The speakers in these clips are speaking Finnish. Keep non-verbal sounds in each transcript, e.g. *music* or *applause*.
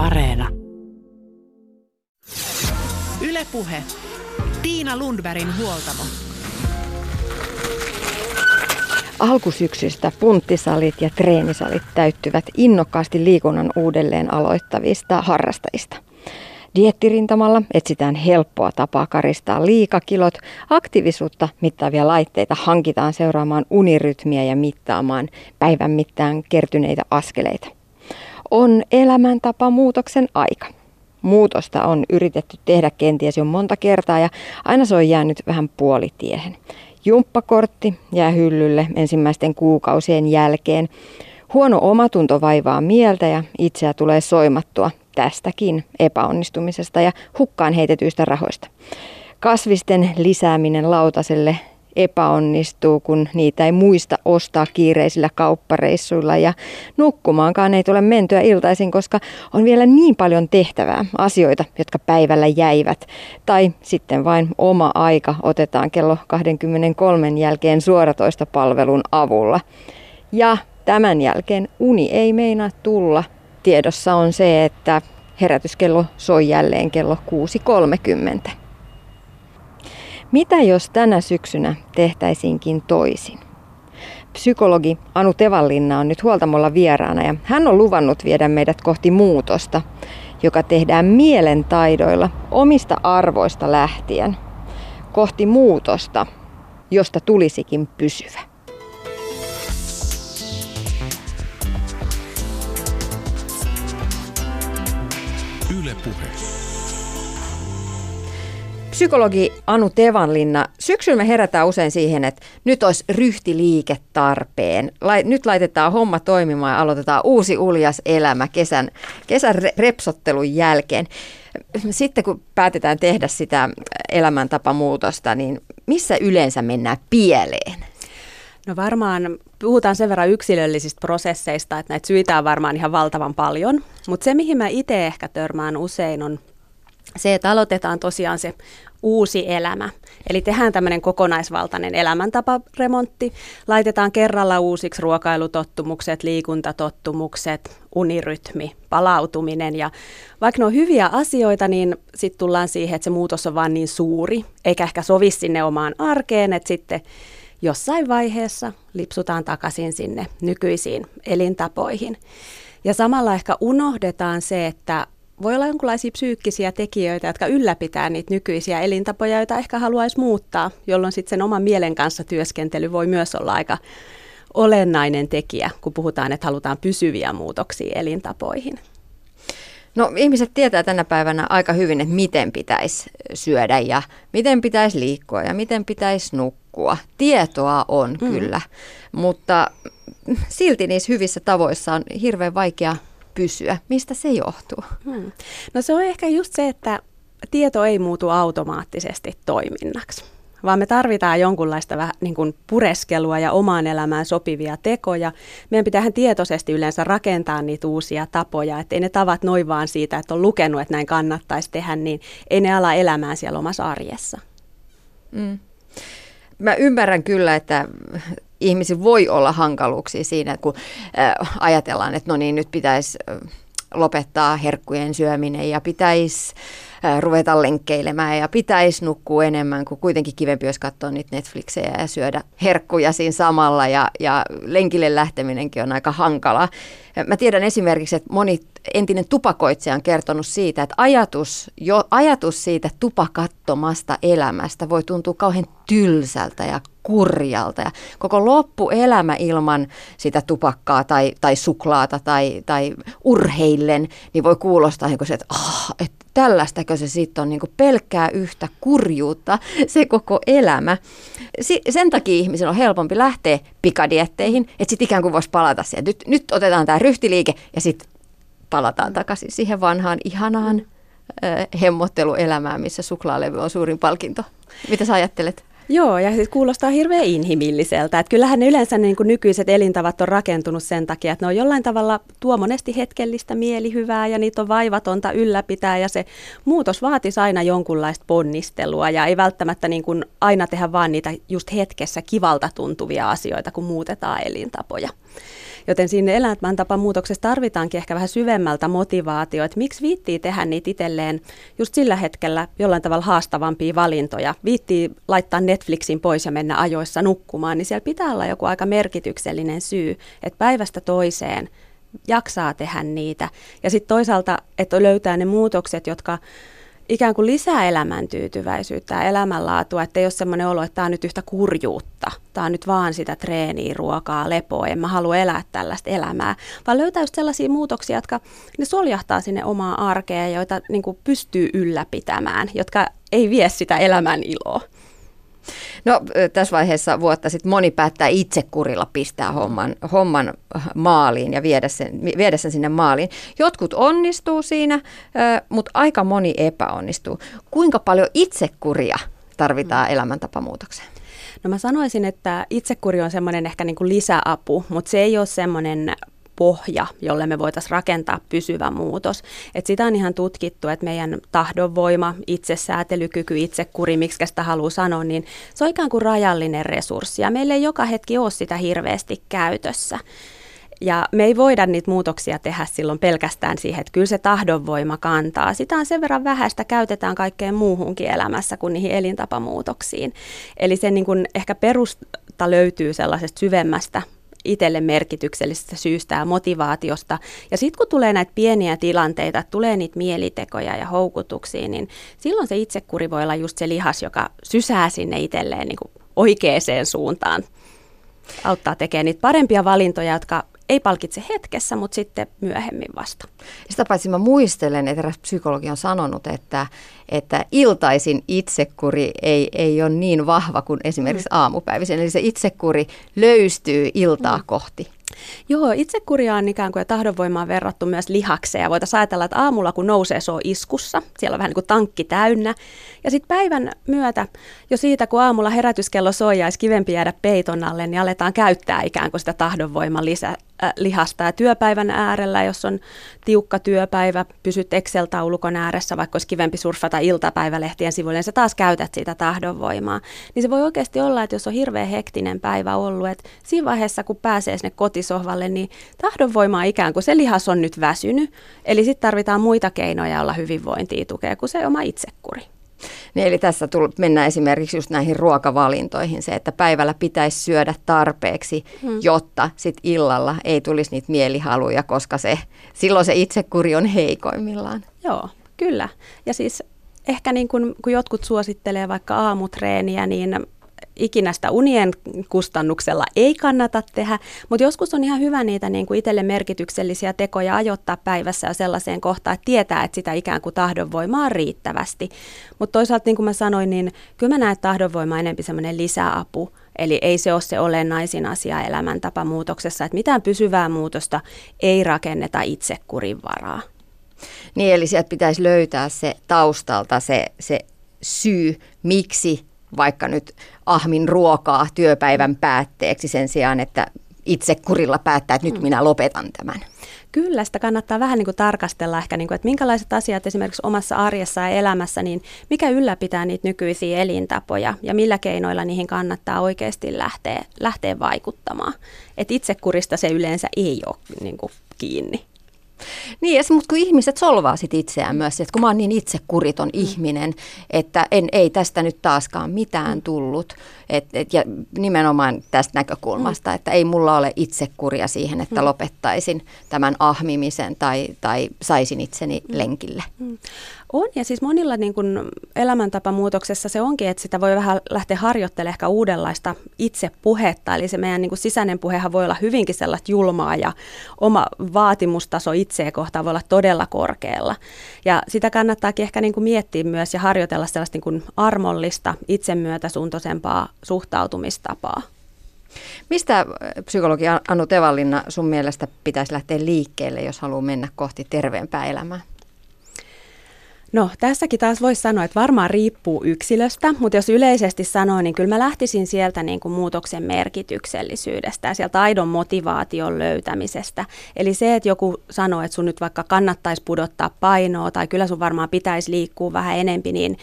Areena. Ylepuhe. Tiina Lundbergin huoltamo. Alkusyksystä punttisalit ja treenisalit täyttyvät innokkaasti liikunnan uudelleen aloittavista harrastajista. Diettirintamalla etsitään helppoa tapaa karistaa liikakilot, aktiivisuutta mittaavia laitteita hankitaan seuraamaan unirytmiä ja mittaamaan päivän mittaan kertyneitä askeleita. On elämäntapa muutoksen aika. Muutosta on yritetty tehdä kenties jo monta kertaa ja aina se on jäänyt vähän puolitiehen. Jumppakortti jää hyllylle ensimmäisten kuukausien jälkeen. Huono omatunto vaivaa mieltä ja itseä tulee soimattua tästäkin epäonnistumisesta ja hukkaan heitetyistä rahoista. Kasvisten lisääminen lautaselle epäonnistuu, kun niitä ei muista ostaa kiireisillä kauppareissuilla ja nukkumaankaan ei tule mentyä iltaisin, koska on vielä niin paljon tehtävää, asioita, jotka päivällä jäivät. Tai sitten vain oma aika otetaan kello 23 jälkeen suoratoista palvelun avulla. Ja tämän jälkeen uni ei meinaa tulla. Tiedossa on se, että herätyskello soi jälleen kello 6.30. Mitä jos tänä syksynä tehtäisiinkin toisin? Psykologi Anu Tevallinna on nyt huoltamolla vieraana ja hän on luvannut viedä meidät kohti muutosta, joka tehdään mielen taidoilla omista arvoista lähtien. Kohti muutosta, josta tulisikin pysyvä. Yle puhe. Psykologi Anu Tevanlinna, syksyllä me herätään usein siihen, että nyt olisi ryhtiliike tarpeen. Nyt laitetaan homma toimimaan ja aloitetaan uusi uljas elämä kesän, kesän repsottelun jälkeen. Sitten kun päätetään tehdä sitä elämäntapamuutosta, niin missä yleensä mennään pieleen? No varmaan puhutaan sen verran yksilöllisistä prosesseista, että näitä syitä on varmaan ihan valtavan paljon. Mutta se, mihin mä itse ehkä törmään usein, on se, että aloitetaan tosiaan se uusi elämä. Eli tehdään tämmöinen kokonaisvaltainen elämäntaparemontti. Laitetaan kerralla uusiksi ruokailutottumukset, liikuntatottumukset, unirytmi, palautuminen. Ja vaikka ne on hyviä asioita, niin sitten tullaan siihen, että se muutos on vaan niin suuri, eikä ehkä sovi sinne omaan arkeen, että sitten jossain vaiheessa lipsutaan takaisin sinne nykyisiin elintapoihin. Ja samalla ehkä unohdetaan se, että voi olla jonkinlaisia psyykkisiä tekijöitä, jotka ylläpitää niitä nykyisiä elintapoja, joita ehkä haluaisi muuttaa, jolloin sitten sen oman mielen kanssa työskentely voi myös olla aika olennainen tekijä, kun puhutaan, että halutaan pysyviä muutoksia elintapoihin. No ihmiset tietää tänä päivänä aika hyvin, että miten pitäisi syödä ja miten pitäisi liikkua ja miten pitäisi nukkua. Tietoa on mm. kyllä, mutta silti niissä hyvissä tavoissa on hirveän vaikea pysyä. Mistä se johtuu? Hmm. No se on ehkä just se, että tieto ei muutu automaattisesti toiminnaksi vaan me tarvitaan jonkunlaista vähän niin kuin pureskelua ja omaan elämään sopivia tekoja. Meidän pitää tietoisesti yleensä rakentaa niitä uusia tapoja, että ei ne tavat noin vaan siitä, että on lukenut, että näin kannattaisi tehdä, niin ei ne ala elämään siellä omassa arjessa. Mm. Mä ymmärrän kyllä, että ihmisillä voi olla hankaluuksia siinä, kun ajatellaan, että no niin, nyt pitäisi lopettaa herkkujen syöminen ja pitäisi ruveta lenkkeilemään ja pitäisi nukkua enemmän, kun kuitenkin kivempi olisi katsoa niitä Netflixejä ja syödä herkkuja siinä samalla ja, ja lenkille lähteminenkin on aika hankala. Mä tiedän esimerkiksi, että moni entinen tupakoitsija on kertonut siitä, että ajatus, jo, ajatus siitä tupakattomasta elämästä voi tuntua kauhean tylsältä ja kurjalta. Ja koko loppuelämä ilman sitä tupakkaa tai, tai suklaata tai, tai urheillen, niin voi kuulostaa niin se, että, oh, että tällaistakö se sitten on niin pelkkää yhtä kurjuutta se koko elämä. Si- sen takia ihmisen on helpompi lähteä pikadietteihin, että sitten ikään kuin voisi palata siihen. Nyt, nyt otetaan tämä ryhtiliike ja sitten palataan takaisin siihen vanhaan ihanaan äh, hemmotteluelämään, missä suklaalevy on suurin palkinto. Mitä sä ajattelet? Joo, ja siis kuulostaa hirveän inhimilliseltä. Että kyllähän ne yleensä niin kuin nykyiset elintavat on rakentunut sen takia, että ne on jollain tavalla tuo monesti hetkellistä mielihyvää ja niitä on vaivatonta ylläpitää ja se muutos vaatisi aina jonkunlaista ponnistelua ja ei välttämättä niin kuin aina tehdä vaan niitä just hetkessä kivalta tuntuvia asioita, kun muutetaan elintapoja. Joten sinne elämäntapamuutoksessa tarvitaankin ehkä vähän syvemmältä motivaatio, että miksi viittii tehdä niitä itselleen just sillä hetkellä jollain tavalla haastavampia valintoja. Viittii laittaa Netflixin pois ja mennä ajoissa nukkumaan, niin siellä pitää olla joku aika merkityksellinen syy, että päivästä toiseen jaksaa tehdä niitä. Ja sitten toisaalta, että löytää ne muutokset, jotka ikään kuin lisää elämäntyytyväisyyttä ja elämänlaatua, että ei ole semmoinen olo, että tämä on nyt yhtä kurjuutta, tämä on nyt vaan sitä treeniä, ruokaa, lepoa, en mä halua elää tällaista elämää, vaan löytää just sellaisia muutoksia, jotka ne soljahtaa sinne omaa arkea, joita niin kuin pystyy ylläpitämään, jotka ei vie sitä elämän iloa. No tässä vaiheessa vuotta sitten moni päättää itse kurilla pistää homman, homman maaliin ja viedä sen, viedä sen sinne maaliin. Jotkut onnistuu siinä, mutta aika moni epäonnistuu. Kuinka paljon itsekuria tarvitaan mm. elämäntapamuutokseen? No mä sanoisin, että itsekuri on semmoinen ehkä niin kuin lisäapu, mutta se ei ole semmoinen pohja, jolle me voitaisiin rakentaa pysyvä muutos. Et sitä on ihan tutkittu, että meidän tahdonvoima, itsesäätelykyky, itsekuri, miksi sitä haluaa sanoa, niin se on ikään kuin rajallinen resurssi ja meillä ei joka hetki ole sitä hirveästi käytössä. Ja me ei voida niitä muutoksia tehdä silloin pelkästään siihen, että kyllä se tahdonvoima kantaa. Sitä on sen verran vähäistä, käytetään kaikkeen muuhunkin elämässä kuin niihin elintapamuutoksiin. Eli se niin kuin ehkä perusta löytyy sellaisesta syvemmästä itselle merkityksellisestä syystä ja motivaatiosta. Ja sitten kun tulee näitä pieniä tilanteita, tulee niitä mielitekoja ja houkutuksia, niin silloin se itsekuri voi olla just se lihas, joka sysää sinne itselleen niin kuin oikeaan suuntaan. Auttaa tekemään niitä parempia valintoja, jotka ei palkitse hetkessä, mutta sitten myöhemmin vasta. Sitä paitsi mä muistelen, että eräs psykologi on sanonut, että, että iltaisin itsekuri ei, ei ole niin vahva kuin esimerkiksi mm. aamupäivisen. Eli se itsekuri löystyy iltaa mm. kohti. Joo, itsekuria on ikään kuin tahdonvoimaan verrattu myös lihakseen. Voitaisiin ajatella, että aamulla kun nousee, se on iskussa. Siellä on vähän niin kuin tankki täynnä. Ja sitten päivän myötä, jo siitä kun aamulla herätyskello soi ja kivempi jäädä peiton alle, niin aletaan käyttää ikään kuin sitä tahdonvoiman lisä, lihasta ja työpäivän äärellä, jos on tiukka työpäivä, pysyt Excel-taulukon ääressä, vaikka olisi kivempi surfata iltapäivälehtien sivuille, niin sä taas käytät sitä tahdonvoimaa. Niin se voi oikeasti olla, että jos on hirveän hektinen päivä ollut, että siinä vaiheessa, kun pääsee sinne kotisohvalle, niin tahdonvoimaa ikään kuin se lihas on nyt väsynyt. Eli sitten tarvitaan muita keinoja olla hyvinvointia tukea kuin se oma itsekuri. Niin eli tässä tull, mennään esimerkiksi just näihin ruokavalintoihin, se, että päivällä pitäisi syödä tarpeeksi, hmm. jotta sit illalla ei tulisi niitä mielihaluja, koska se, silloin se itsekuri on heikoimmillaan. Joo, kyllä. Ja siis ehkä niin kun, kun jotkut suosittelee vaikka aamutreeniä, niin ikinä sitä unien kustannuksella ei kannata tehdä, mutta joskus on ihan hyvä niitä niin kuin itselle merkityksellisiä tekoja ajoittaa päivässä ja sellaiseen kohtaan, että tietää, että sitä ikään kuin tahdonvoimaa on riittävästi. Mutta toisaalta niin kuin mä sanoin, niin kyllä mä näen, että tahdonvoima on enemmän semmoinen lisäapu, Eli ei se ole se olennaisin asia elämäntapamuutoksessa, että mitään pysyvää muutosta ei rakenneta itsekurin varaa. Niin, eli sieltä pitäisi löytää se taustalta se, se syy, miksi vaikka nyt ahmin ruokaa työpäivän päätteeksi sen sijaan, että itse kurilla päättää, että nyt mm. minä lopetan tämän. Kyllä, sitä kannattaa vähän niin kuin tarkastella ehkä, niin kuin, että minkälaiset asiat esimerkiksi omassa arjessa ja elämässä, niin mikä ylläpitää niitä nykyisiä elintapoja ja millä keinoilla niihin kannattaa oikeasti lähteä, lähteä vaikuttamaan. Että itsekurista se yleensä ei ole niin kuin, kiinni. Niin, ja mutta kun ihmiset solvaa sit itseään myös, että kun mä oon niin itsekuriton mm. ihminen, että en, ei tästä nyt taaskaan mitään mm. tullut. Et, et, ja nimenomaan tästä näkökulmasta, mm. että ei mulla ole itsekuria siihen, että mm. lopettaisin tämän ahmimisen tai, tai saisin itseni mm. lenkille. Mm. On, ja siis monilla niin kun elämäntapamuutoksessa se onkin, että sitä voi vähän lähteä harjoittelemaan ehkä uudenlaista itsepuhetta. Eli se meidän niin sisäinen puhehan voi olla hyvinkin sellaista julmaa ja oma vaatimustaso itseä kohtaan voi olla todella korkealla. Ja sitä kannattaakin ehkä niin kuin miettiä myös ja harjoitella sellaista niin kuin armollista, itsemyötäsuuntoisempaa suhtautumistapaa. Mistä psykologi Anu Tevallinna sun mielestä pitäisi lähteä liikkeelle, jos haluaa mennä kohti terveempää elämää? No tässäkin taas voisi sanoa, että varmaan riippuu yksilöstä, mutta jos yleisesti sanoo, niin kyllä mä lähtisin sieltä niin kuin muutoksen merkityksellisyydestä ja sieltä aidon motivaation löytämisestä. Eli se, että joku sanoo, että sun nyt vaikka kannattaisi pudottaa painoa tai kyllä sun varmaan pitäisi liikkua vähän enempi, niin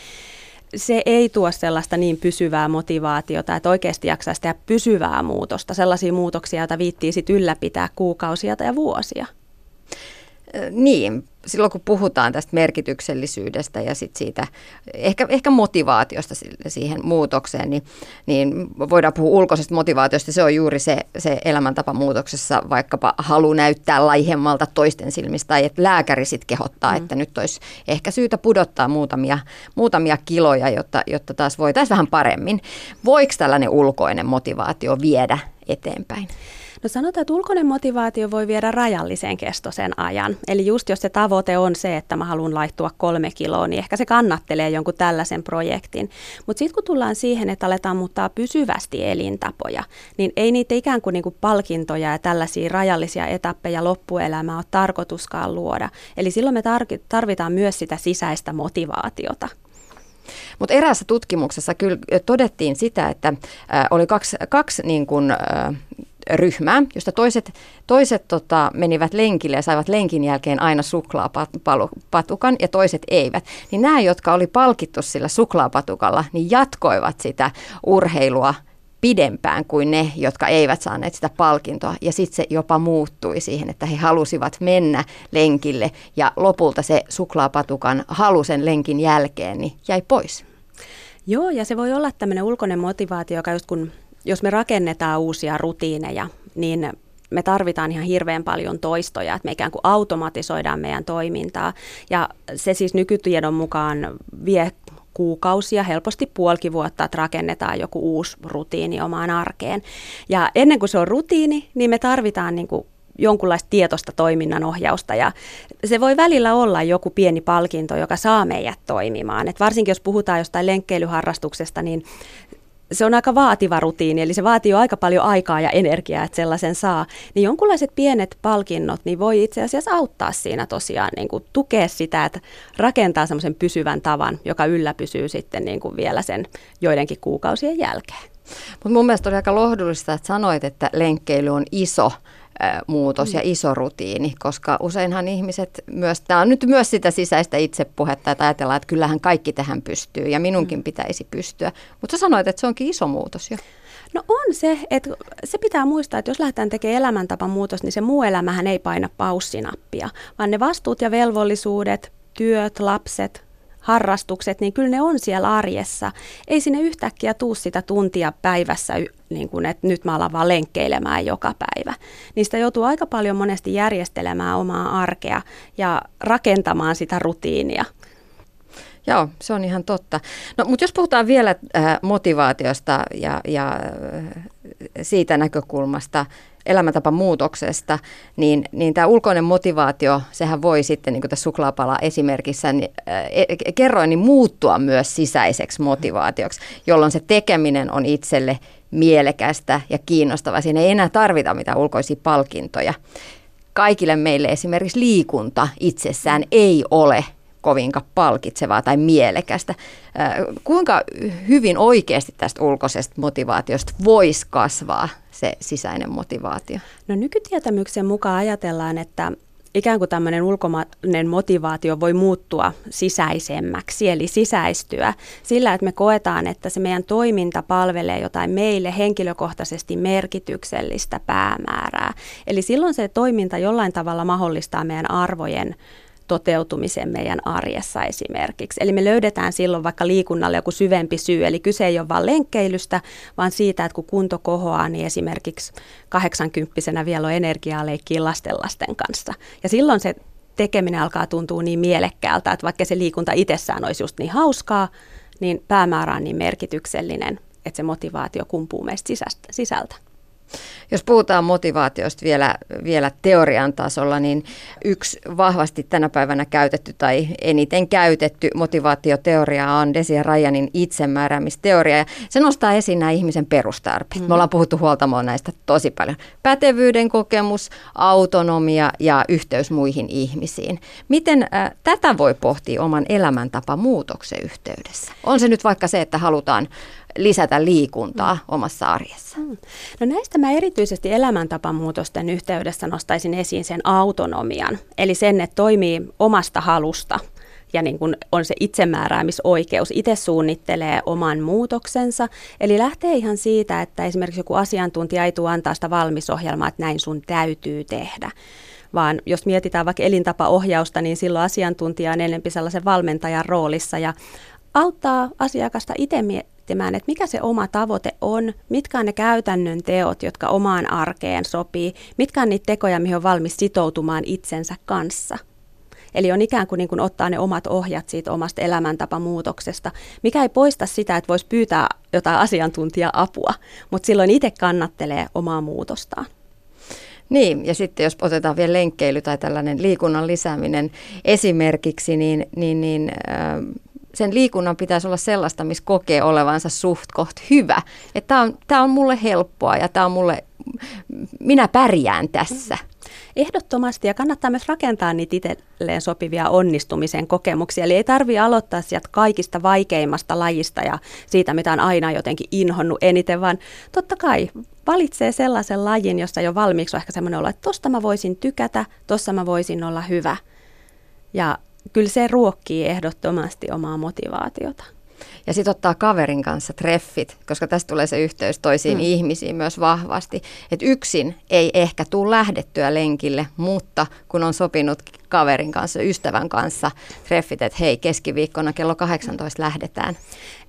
se ei tuo sellaista niin pysyvää motivaatiota, että oikeasti jaksaisi tehdä pysyvää muutosta, sellaisia muutoksia, joita viittii sitten ylläpitää kuukausia tai vuosia. Niin, silloin kun puhutaan tästä merkityksellisyydestä ja sit siitä ehkä, ehkä motivaatiosta siihen muutokseen, niin, niin voidaan puhua ulkoisesta motivaatiosta. Se on juuri se, se elämäntapa muutoksessa, vaikkapa halu näyttää laihemmalta toisten silmistä tai että lääkäri sitten kehottaa, mm. että nyt olisi ehkä syytä pudottaa muutamia, muutamia kiloja, jotta, jotta taas voitaisiin vähän paremmin. Voiko tällainen ulkoinen motivaatio viedä eteenpäin? No sanotaan, että ulkoinen motivaatio voi viedä rajallisen kestoisen ajan. Eli just jos se tavoite on se, että mä haluan laittua kolme kiloa, niin ehkä se kannattelee jonkun tällaisen projektin. Mutta sitten kun tullaan siihen, että aletaan muuttaa pysyvästi elintapoja, niin ei niitä ikään kuin, niin kuin palkintoja ja tällaisia rajallisia etappeja loppuelämää ole tarkoituskaan luoda. Eli silloin me tarvitaan myös sitä sisäistä motivaatiota. Mutta eräässä tutkimuksessa kyllä todettiin sitä, että oli kaksi, kaksi niin äh, ryhmää, josta toiset, toiset tota, menivät lenkille ja saivat lenkin jälkeen aina suklaapatukan ja toiset eivät. Niin nämä, jotka oli palkittu sillä suklaapatukalla, niin jatkoivat sitä urheilua pidempään kuin ne, jotka eivät saaneet sitä palkintoa. Ja sitten se jopa muuttui siihen, että he halusivat mennä lenkille ja lopulta se suklaapatukan halu sen lenkin jälkeen niin jäi pois. Joo, ja se voi olla tämmöinen ulkoinen motivaatio, joka just kun jos me rakennetaan uusia rutiineja, niin me tarvitaan ihan hirveän paljon toistoja, että me ikään kuin automatisoidaan meidän toimintaa. Ja se siis nykytiedon mukaan vie kuukausia, helposti puolikin vuotta, että rakennetaan joku uusi rutiini omaan arkeen. Ja ennen kuin se on rutiini, niin me tarvitaan niin kuin jonkunlaista tietoista toiminnan ohjausta ja se voi välillä olla joku pieni palkinto, joka saa meidät toimimaan. Et varsinkin jos puhutaan jostain lenkkeilyharrastuksesta, niin se on aika vaativa rutiini, eli se vaatii jo aika paljon aikaa ja energiaa, että sellaisen saa. Niin jonkunlaiset pienet palkinnot niin voi itse asiassa auttaa siinä tosiaan niin kuin tukea sitä, että rakentaa semmoisen pysyvän tavan, joka yllä pysyy sitten niin kuin vielä sen joidenkin kuukausien jälkeen. Mutta mun mielestä oli aika lohdullista, että sanoit, että lenkkeily on iso muutos ja mm. iso rutiini, koska useinhan ihmiset myös, tämä on nyt myös sitä sisäistä itsepuhetta, että ajatellaan, että kyllähän kaikki tähän pystyy ja minunkin mm. pitäisi pystyä. Mutta sä sanoit, että se onkin iso muutos jo. No on se, että se pitää muistaa, että jos lähdetään tekemään elämäntapan muutos, niin se muu elämähän ei paina paussinappia, vaan ne vastuut ja velvollisuudet, työt, lapset, harrastukset, niin kyllä ne on siellä arjessa. Ei sinne yhtäkkiä tuu sitä tuntia päivässä, niin kuin, että nyt mä alan vaan lenkkeilemään joka päivä. Niistä joutuu aika paljon monesti järjestelemään omaa arkea ja rakentamaan sitä rutiinia. Joo, se on ihan totta. No, mutta jos puhutaan vielä äh, motivaatiosta ja, ja äh, siitä näkökulmasta, elämäntapa muutoksesta, niin, niin tämä ulkoinen motivaatio, sehän voi sitten, niin kuin tässä suklaapala esimerkissä niin, e, kerroin, niin muuttua myös sisäiseksi motivaatioksi, jolloin se tekeminen on itselle mielekästä ja kiinnostavaa. Siinä ei enää tarvita mitään ulkoisia palkintoja. Kaikille meille esimerkiksi liikunta itsessään ei ole kovinkaan palkitsevaa tai mielekästä. Kuinka hyvin oikeasti tästä ulkoisesta motivaatiosta voisi kasvaa se sisäinen motivaatio? No nykytietämyksen mukaan ajatellaan, että ikään kuin tämmöinen ulkomainen motivaatio voi muuttua sisäisemmäksi, eli sisäistyä sillä, että me koetaan, että se meidän toiminta palvelee jotain meille henkilökohtaisesti merkityksellistä päämäärää. Eli silloin se toiminta jollain tavalla mahdollistaa meidän arvojen toteutumisen meidän arjessa esimerkiksi. Eli me löydetään silloin vaikka liikunnalle joku syvempi syy, eli kyse ei ole vain lenkkeilystä, vaan siitä, että kun kunto kohoaa, niin esimerkiksi 80 vielä on energiaa leikkiä lastenlasten kanssa. Ja silloin se tekeminen alkaa tuntua niin mielekkäältä, että vaikka se liikunta itsessään olisi just niin hauskaa, niin päämäärä on niin merkityksellinen, että se motivaatio kumpuu meistä sisältä. Jos puhutaan motivaatiosta vielä, vielä teorian tasolla, niin yksi vahvasti tänä päivänä käytetty tai eniten käytetty motivaatioteoria on Desi Rajanin itsemääräämisteoria. Ja se nostaa esiin nämä ihmisen perustarpeet. Mm. Me ollaan puhuttu huoltamoon näistä tosi paljon. Pätevyyden kokemus, autonomia ja yhteys muihin ihmisiin. Miten äh, tätä voi pohtia oman elämäntapa muutoksen yhteydessä? On se nyt vaikka se, että halutaan lisätä liikuntaa mm. omassa arjessa? Mm. No näistä mä erityisesti elämäntapamuutosten yhteydessä nostaisin esiin sen autonomian, eli sen, että toimii omasta halusta ja niin kuin on se itsemääräämisoikeus, itse suunnittelee oman muutoksensa. Eli lähtee ihan siitä, että esimerkiksi joku asiantuntija ei tule antaa sitä valmisohjelmaa, että näin sun täytyy tehdä. Vaan jos mietitään vaikka elintapaohjausta, niin silloin asiantuntija on enemmän sellaisen valmentajan roolissa ja auttaa asiakasta itse miettimään, että mikä se oma tavoite on, mitkä on ne käytännön teot, jotka omaan arkeen sopii, mitkä on niitä tekoja, mihin on valmis sitoutumaan itsensä kanssa. Eli on ikään kuin, niin kuin ottaa ne omat ohjat siitä omasta elämäntapamuutoksesta, mikä ei poista sitä, että voisi pyytää jotain asiantuntija-apua, mutta silloin itse kannattelee omaa muutostaan. Niin, ja sitten jos otetaan vielä lenkkeily tai tällainen liikunnan lisääminen esimerkiksi, niin, niin, niin äh, sen liikunnan pitäisi olla sellaista, missä kokee olevansa suht koht hyvä. Että tämä on, tää on mulle helppoa ja tämä on mulle, minä pärjään tässä. Ehdottomasti ja kannattaa myös rakentaa niitä itselleen sopivia onnistumisen kokemuksia. Eli ei tarvitse aloittaa sieltä kaikista vaikeimmasta lajista ja siitä, mitä on aina jotenkin inhonnut eniten, vaan totta kai valitsee sellaisen lajin, jossa jo valmiiksi on ehkä semmoinen olo, että tosta mä voisin tykätä, tossa mä voisin olla hyvä. Ja kyllä se ruokkii ehdottomasti omaa motivaatiota. Ja sitten ottaa kaverin kanssa treffit, koska tästä tulee se yhteys toisiin mm. ihmisiin myös vahvasti. Että yksin ei ehkä tule lähdettyä lenkille, mutta kun on sopinut kaverin kanssa, ystävän kanssa treffit, että hei, keskiviikkona kello 18 lähdetään.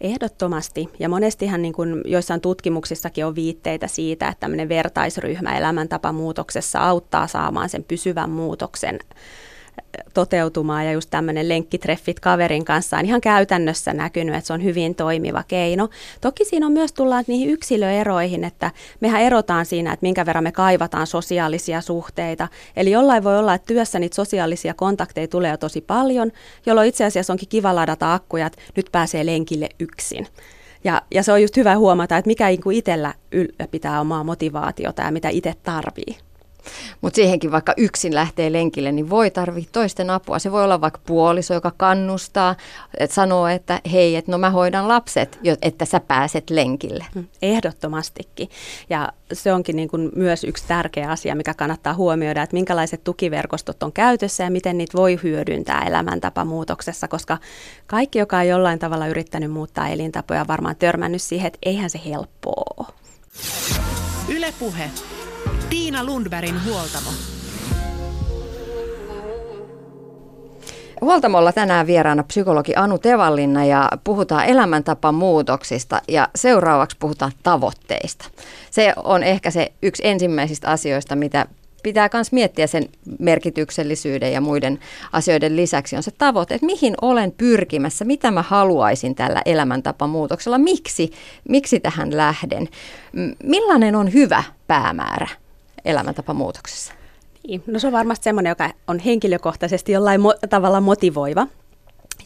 Ehdottomasti. Ja monestihan niin kuin joissain tutkimuksissakin on viitteitä siitä, että tämmöinen vertaisryhmä elämäntapamuutoksessa auttaa saamaan sen pysyvän muutoksen toteutumaan ja just tämmöinen lenkkitreffit kaverin kanssa on ihan käytännössä näkynyt, että se on hyvin toimiva keino. Toki siinä on myös tullaan niihin yksilöeroihin, että mehän erotaan siinä, että minkä verran me kaivataan sosiaalisia suhteita. Eli jollain voi olla, että työssä niitä sosiaalisia kontakteja tulee jo tosi paljon, jolloin itse asiassa onkin kiva ladata akkuja, että nyt pääsee lenkille yksin. Ja, ja se on just hyvä huomata, että mikä itsellä ylläpitää omaa motivaatiota ja mitä itse tarvii. Mutta siihenkin vaikka yksin lähtee lenkille, niin voi tarvitse toisten apua. Se voi olla vaikka puoliso, joka kannustaa, että sanoo, että hei, että no mä hoidan lapset, että sä pääset lenkille. Mm, ehdottomastikin. Ja se onkin niin kuin myös yksi tärkeä asia, mikä kannattaa huomioida, että minkälaiset tukiverkostot on käytössä ja miten niitä voi hyödyntää elämäntapamuutoksessa, koska kaikki, joka on jollain tavalla yrittänyt muuttaa elintapoja, varmaan törmännyt siihen, että eihän se helppoa Ylepuhe Tiina Lundbergin huoltamo. Huoltamolla tänään vieraana psykologi Anu Tevallinna ja puhutaan elämäntapamuutoksista ja seuraavaksi puhutaan tavoitteista. Se on ehkä se yksi ensimmäisistä asioista, mitä pitää myös miettiä sen merkityksellisyyden ja muiden asioiden lisäksi on se tavoite, että mihin olen pyrkimässä, mitä mä haluaisin tällä elämäntapamuutoksella, miksi, miksi tähän lähden, millainen on hyvä päämäärä elämäntapamuutoksessa? Niin, no se on varmasti semmoinen, joka on henkilökohtaisesti jollain mo- tavalla motivoiva.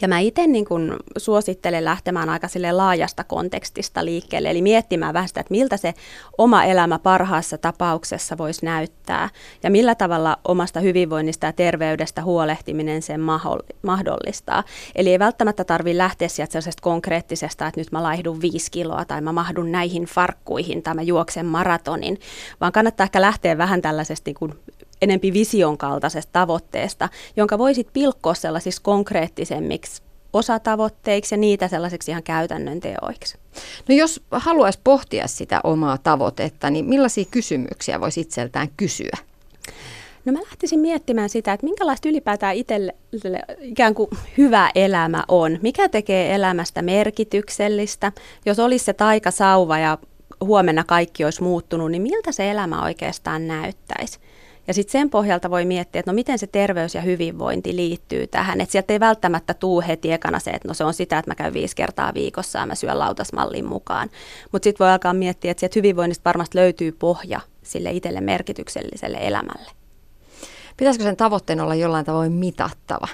Ja mä itse niin kun suosittelen lähtemään aika sille laajasta kontekstista liikkeelle, eli miettimään vähän sitä, että miltä se oma elämä parhaassa tapauksessa voisi näyttää, ja millä tavalla omasta hyvinvoinnista ja terveydestä huolehtiminen sen mahdollistaa. Eli ei välttämättä tarvitse lähteä sieltä sellaisesta konkreettisesta, että nyt mä laihdun viisi kiloa, tai mä mahdun näihin farkkuihin, tai mä juoksen maratonin, vaan kannattaa ehkä lähteä vähän tällaisesta niin enempi vision kaltaisesta tavoitteesta, jonka voisit pilkkoa sellaisiksi konkreettisemmiksi osatavoitteiksi ja niitä sellaisiksi ihan käytännön teoiksi. No jos haluaisi pohtia sitä omaa tavoitetta, niin millaisia kysymyksiä voisi itseltään kysyä? No mä lähtisin miettimään sitä, että minkälaista ylipäätään itselle ikään kuin hyvä elämä on. Mikä tekee elämästä merkityksellistä? Jos olisi se taikasauva ja huomenna kaikki olisi muuttunut, niin miltä se elämä oikeastaan näyttäisi? Ja sitten sen pohjalta voi miettiä, että no miten se terveys ja hyvinvointi liittyy tähän. Että sieltä ei välttämättä tuu heti ekana se, että no se on sitä, että mä käyn viisi kertaa viikossa ja mä syön lautasmallin mukaan. Mutta sitten voi alkaa miettiä, että sieltä hyvinvoinnista varmasti löytyy pohja sille itselle merkitykselliselle elämälle. Pitäisikö sen tavoitteen olla jollain tavoin mitattava?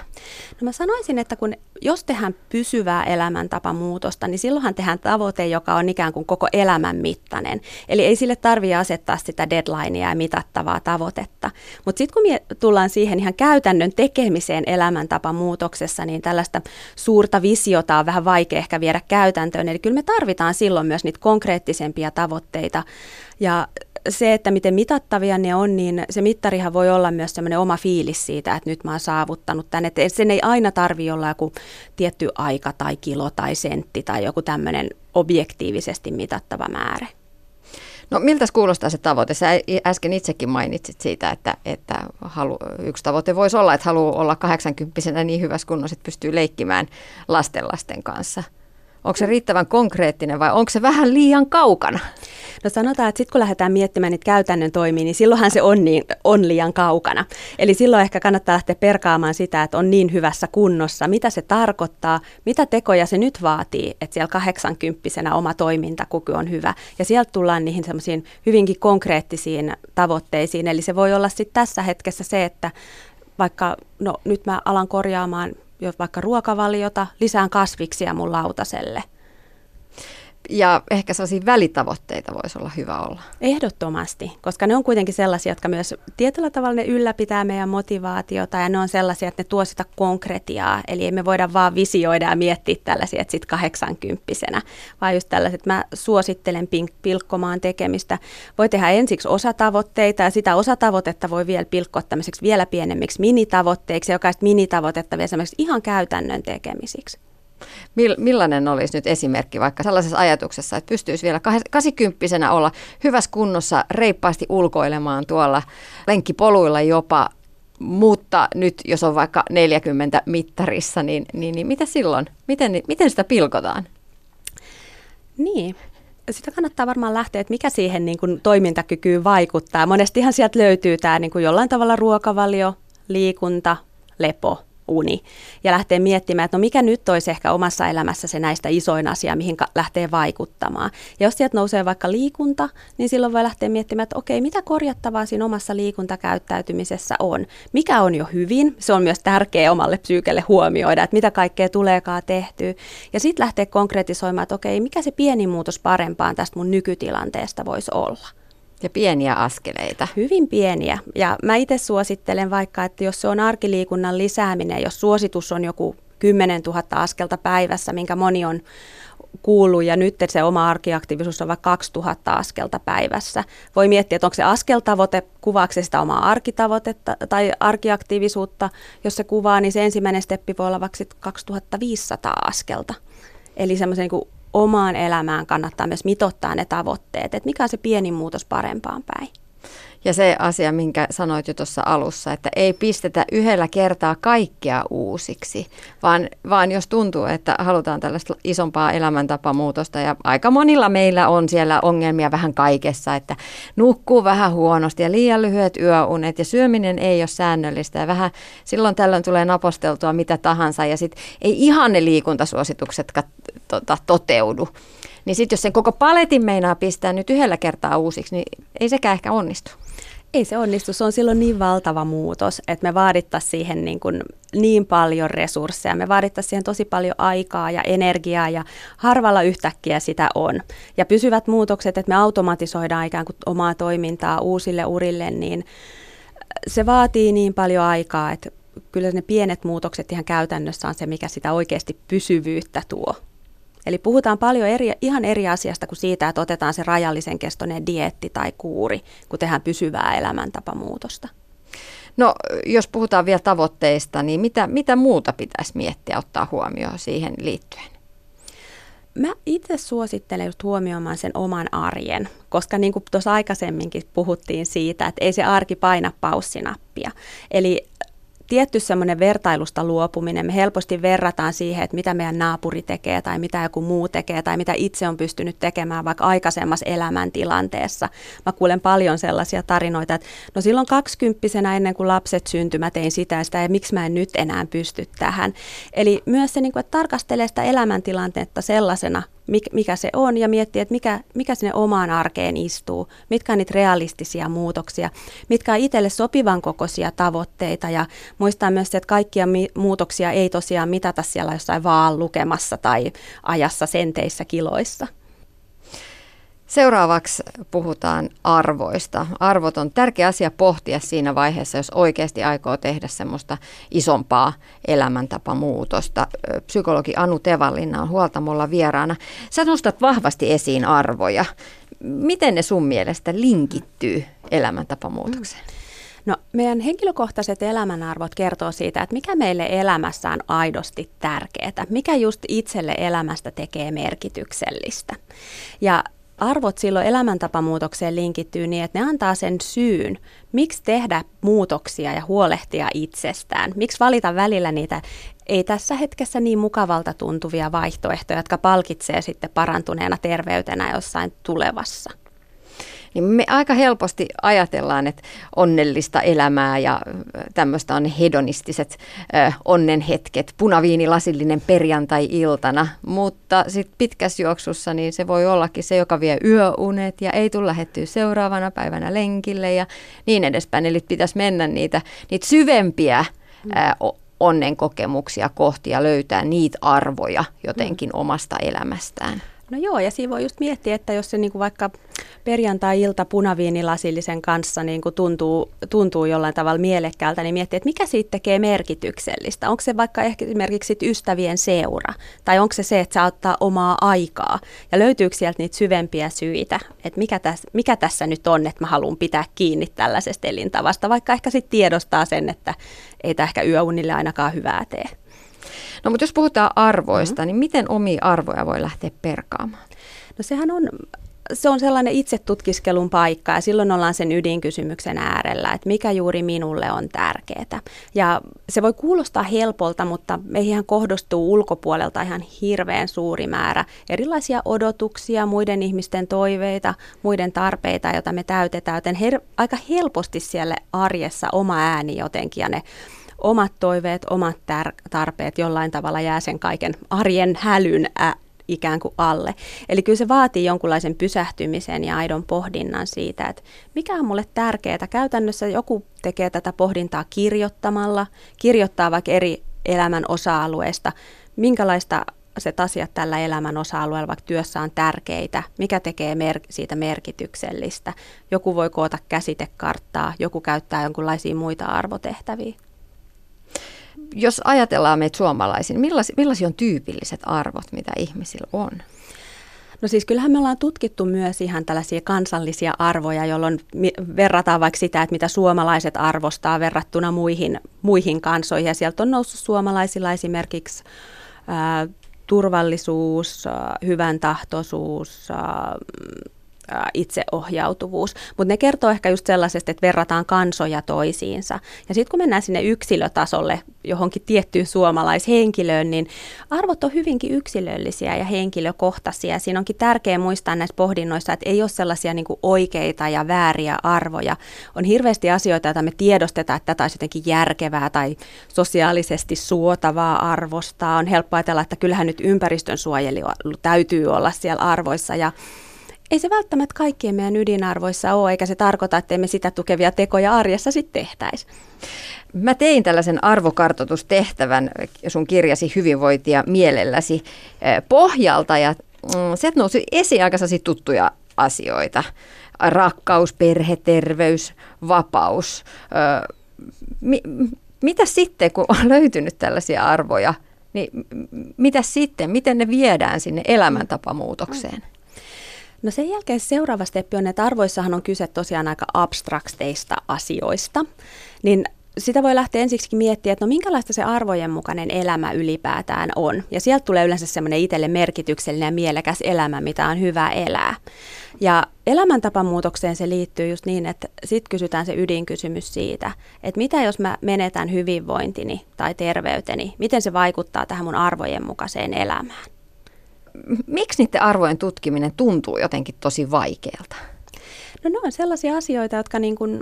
No mä sanoisin, että kun, jos tehdään pysyvää elämäntapamuutosta, niin silloinhan tehdään tavoite, joka on ikään kuin koko elämän mittainen. Eli ei sille tarvitse asettaa sitä deadlinea ja mitattavaa tavoitetta. Mutta sitten kun me tullaan siihen ihan käytännön tekemiseen elämäntapamuutoksessa, niin tällaista suurta visiota on vähän vaikea ehkä viedä käytäntöön. Eli kyllä me tarvitaan silloin myös niitä konkreettisempia tavoitteita. Ja se, että miten mitattavia ne on, niin se mittarihan voi olla myös semmoinen oma fiilis siitä, että nyt mä oon saavuttanut tänne. Että sen ei aina tarvi olla joku tietty aika tai kilo tai sentti tai joku tämmöinen objektiivisesti mitattava määrä. No miltä kuulostaa se tavoite? Sä äsken itsekin mainitsit siitä, että, että halu, yksi tavoite voisi olla, että haluaa olla 80 niin hyvässä kunnossa, että pystyy leikkimään lastenlasten kanssa – Onko se riittävän konkreettinen vai onko se vähän liian kaukana? No sanotaan, että sitten kun lähdetään miettimään niitä käytännön toimia, niin silloinhan se on, niin, on liian kaukana. Eli silloin ehkä kannattaa lähteä perkaamaan sitä, että on niin hyvässä kunnossa, mitä se tarkoittaa, mitä tekoja se nyt vaatii, että siellä 80 oma toimintakyky on hyvä. Ja sieltä tullaan niihin semmoisiin hyvinkin konkreettisiin tavoitteisiin. Eli se voi olla sitten tässä hetkessä se, että vaikka no, nyt mä alan korjaamaan vaikka ruokavaliota, lisään kasviksia mun lautaselle – ja ehkä sellaisia välitavoitteita voisi olla hyvä olla. Ehdottomasti, koska ne on kuitenkin sellaisia, jotka myös tietyllä tavalla ne ylläpitää meidän motivaatiota ja ne on sellaisia, että ne tuo sitä konkretiaa. Eli emme voida vaan visioida ja miettiä tällaisia, että sitten kahdeksankymppisenä, vaan just tällaiset, mä suosittelen pink- pilkkomaan tekemistä. Voi tehdä ensiksi osatavoitteita ja sitä osatavoitetta voi vielä pilkkoa tämmöiseksi vielä pienemmiksi minitavoitteiksi ja jokaista minitavoitetta vielä ihan käytännön tekemisiksi. Millainen olisi nyt esimerkki vaikka sellaisessa ajatuksessa, että pystyisi vielä 80 olla hyvässä kunnossa reippaasti ulkoilemaan tuolla lenkkipoluilla jopa, mutta nyt jos on vaikka 40 mittarissa, niin, niin, niin mitä silloin? Miten, miten sitä pilkotaan? Niin, sitä kannattaa varmaan lähteä, että mikä siihen niin kuin toimintakykyyn vaikuttaa. Monestihan sieltä löytyy tämä niin kuin jollain tavalla ruokavalio, liikunta, lepo – uni. Ja lähtee miettimään, että no mikä nyt olisi ehkä omassa elämässä se näistä isoin asia, mihin lähtee vaikuttamaan. Ja jos sieltä nousee vaikka liikunta, niin silloin voi lähteä miettimään, että okei, mitä korjattavaa siinä omassa liikuntakäyttäytymisessä on. Mikä on jo hyvin, se on myös tärkeä omalle psyykelle huomioida, että mitä kaikkea tuleekaan tehtyä. Ja sitten lähtee konkretisoimaan, että okei, mikä se pieni muutos parempaan tästä mun nykytilanteesta voisi olla. Ja pieniä askeleita. Hyvin pieniä. Ja mä itse suosittelen vaikka, että jos se on arkiliikunnan lisääminen, jos suositus on joku 10 000 askelta päivässä, minkä moni on kuullut ja nyt se oma arkiaktiivisuus on vaikka 2000 askelta päivässä. Voi miettiä, että onko se askeltavoite, kuvaako se sitä omaa arkitavoitetta tai arkiaktiivisuutta. Jos se kuvaa, niin se ensimmäinen steppi voi olla vaikka 2500 askelta. Eli semmoisen niin omaan elämään kannattaa myös mitottaa ne tavoitteet, että mikä on se pieni muutos parempaan päin. Ja se asia, minkä sanoit jo tuossa alussa, että ei pistetä yhdellä kertaa kaikkea uusiksi, vaan, vaan jos tuntuu, että halutaan tällaista isompaa elämäntapamuutosta ja aika monilla meillä on siellä ongelmia vähän kaikessa, että nukkuu vähän huonosti ja liian lyhyet yöunet ja syöminen ei ole säännöllistä ja vähän silloin tällöin tulee naposteltua mitä tahansa ja sitten ei ihan ne liikuntasuositukset tota, toteudu. Niin sitten jos sen koko paletin meinaa pistää nyt yhdellä kertaa uusiksi, niin ei sekään ehkä onnistu. Ei se onnistu. Se on silloin niin valtava muutos, että me vaadittaisiin siihen niin, kuin niin paljon resursseja. Me vaadittaisiin siihen tosi paljon aikaa ja energiaa ja harvalla yhtäkkiä sitä on. Ja pysyvät muutokset, että me automatisoidaan ikään kuin omaa toimintaa uusille urille, niin se vaatii niin paljon aikaa, että kyllä ne pienet muutokset ihan käytännössä on se, mikä sitä oikeasti pysyvyyttä tuo. Eli puhutaan paljon eri, ihan eri asiasta kuin siitä, että otetaan se rajallisen kestoinen dietti tai kuuri, kun tehdään pysyvää elämäntapamuutosta. No, jos puhutaan vielä tavoitteista, niin mitä, mitä muuta pitäisi miettiä, ottaa huomioon siihen liittyen? Mä itse suosittelen just huomioimaan sen oman arjen, koska niin kuin tuossa aikaisemminkin puhuttiin siitä, että ei se arki paina paussinappia. Eli tietty semmoinen vertailusta luopuminen. Me helposti verrataan siihen, että mitä meidän naapuri tekee tai mitä joku muu tekee tai mitä itse on pystynyt tekemään vaikka aikaisemmassa elämäntilanteessa. Mä kuulen paljon sellaisia tarinoita, että no silloin kaksikymppisenä ennen kuin lapset syntymä tein sitä ja sitä ja miksi mä en nyt enää pysty tähän. Eli myös se, niin kuin, että tarkastelee sitä elämäntilannetta sellaisena, mikä se on ja miettiä, että mikä, mikä sinne omaan arkeen istuu, mitkä on niitä realistisia muutoksia, mitkä on itselle sopivan kokoisia tavoitteita ja muistaa myös, että kaikkia mi- muutoksia ei tosiaan mitata siellä jossain vaan lukemassa tai ajassa senteissä kiloissa. Seuraavaksi puhutaan arvoista. Arvot on tärkeä asia pohtia siinä vaiheessa, jos oikeasti aikoo tehdä semmoista isompaa elämäntapamuutosta. Psykologi Anu Tevallinna on huoltamolla vieraana. Sä nostat vahvasti esiin arvoja. Miten ne sun mielestä linkittyy elämäntapamuutokseen? No, meidän henkilökohtaiset elämänarvot kertoo siitä, että mikä meille elämässä on aidosti tärkeää, mikä just itselle elämästä tekee merkityksellistä. Ja arvot silloin elämäntapamuutokseen linkittyy niin, että ne antaa sen syyn, miksi tehdä muutoksia ja huolehtia itsestään. Miksi valita välillä niitä ei tässä hetkessä niin mukavalta tuntuvia vaihtoehtoja, jotka palkitsee sitten parantuneena terveytenä jossain tulevassa niin me aika helposti ajatellaan, että onnellista elämää ja tämmöistä on hedonistiset ö, onnenhetket, punaviinilasillinen perjantai-iltana, mutta sitten pitkässä juoksussa niin se voi ollakin se, joka vie yöunet ja ei tule lähettyä seuraavana päivänä lenkille ja niin edespäin. Eli pitäisi mennä niitä, niitä syvempiä ö, onnen kokemuksia kohti ja löytää niitä arvoja jotenkin omasta elämästään. No joo, ja siinä voi just miettiä, että jos se niin kuin vaikka perjantai-ilta punaviinilasillisen kanssa niin kuin tuntuu, tuntuu jollain tavalla mielekkäältä, niin miettiä, että mikä siitä tekee merkityksellistä. Onko se vaikka ehkä esimerkiksi ystävien seura, tai onko se se, että se ottaa omaa aikaa, ja löytyykö sieltä niitä syvempiä syitä, että mikä, täs, mikä tässä nyt on, että mä haluan pitää kiinni tällaisesta elintavasta, vaikka ehkä sitten tiedostaa sen, että ei tämä ehkä yöunille ainakaan hyvää tee. No mutta jos puhutaan arvoista, mm-hmm. niin miten omia arvoja voi lähteä perkaamaan? No sehän on se on sellainen itsetutkiskelun paikka ja silloin ollaan sen ydinkysymyksen äärellä, että mikä juuri minulle on tärkeää. Ja se voi kuulostaa helpolta, mutta meihin kohdostuu ulkopuolelta ihan hirveän suuri määrä erilaisia odotuksia, muiden ihmisten toiveita, muiden tarpeita, joita me täytetään, joten her- aika helposti siellä arjessa oma ääni jotenkin ja ne omat toiveet, omat tarpeet jollain tavalla jää sen kaiken arjen hälyn ä- ikään kuin alle. Eli kyllä se vaatii jonkunlaisen pysähtymisen ja aidon pohdinnan siitä, että mikä on mulle tärkeää. Käytännössä joku tekee tätä pohdintaa kirjoittamalla, kirjoittaa vaikka eri elämän osa-alueista, minkälaista se asiat tällä elämän osa-alueella, vaikka työssä on tärkeitä, mikä tekee mer- siitä merkityksellistä. Joku voi koota käsitekarttaa, joku käyttää jonkinlaisia muita arvotehtäviä jos ajatellaan meitä suomalaisia, millaisia, millaisia on tyypilliset arvot, mitä ihmisillä on? No siis kyllähän me ollaan tutkittu myös ihan tällaisia kansallisia arvoja, jolloin verrataan vaikka sitä, että mitä suomalaiset arvostaa verrattuna muihin, muihin kansoihin. Ja sieltä on noussut suomalaisilla esimerkiksi ää, turvallisuus, ää, hyvän tahtoisuus, ää, itseohjautuvuus. Mutta ne kertoo ehkä just sellaisesta, että verrataan kansoja toisiinsa. Ja sitten kun mennään sinne yksilötasolle johonkin tiettyyn suomalaishenkilöön, niin arvot on hyvinkin yksilöllisiä ja henkilökohtaisia. Siinä onkin tärkeää muistaa näissä pohdinnoissa, että ei ole sellaisia niin oikeita ja vääriä arvoja. On hirveästi asioita, joita me tiedostetaan, että tätä olisi jotenkin järkevää tai sosiaalisesti suotavaa arvostaa. On helppo ajatella, että kyllähän nyt ympäristön suojelu täytyy olla siellä arvoissa ja ei se välttämättä kaikkien meidän ydinarvoissa ole, eikä se tarkoita, että me sitä tukevia tekoja arjessa sitten tehtäisi. Mä tein tällaisen arvokartoitustehtävän sun kirjasi hyvinvointia mielelläsi eh, pohjalta ja mm, se nousi esiin aika tuttuja asioita. Rakkaus, perhe, terveys, vapaus. Mi- mitä sitten, kun on löytynyt tällaisia arvoja, niin mitä sitten, miten ne viedään sinne elämäntapamuutokseen? Mm. No sen jälkeen seuraava steppi on, että arvoissahan on kyse tosiaan aika abstrakteista asioista. Niin sitä voi lähteä ensiksi miettimään, että no minkälaista se arvojen mukainen elämä ylipäätään on. Ja sieltä tulee yleensä semmoinen itselle merkityksellinen ja mielekäs elämä, mitä on hyvä elää. Ja elämäntapamuutokseen se liittyy just niin, että sitten kysytään se ydinkysymys siitä, että mitä jos mä menetän hyvinvointini tai terveyteni, miten se vaikuttaa tähän mun arvojen mukaiseen elämään miksi niiden arvojen tutkiminen tuntuu jotenkin tosi vaikealta? No ne on sellaisia asioita, jotka niin kuin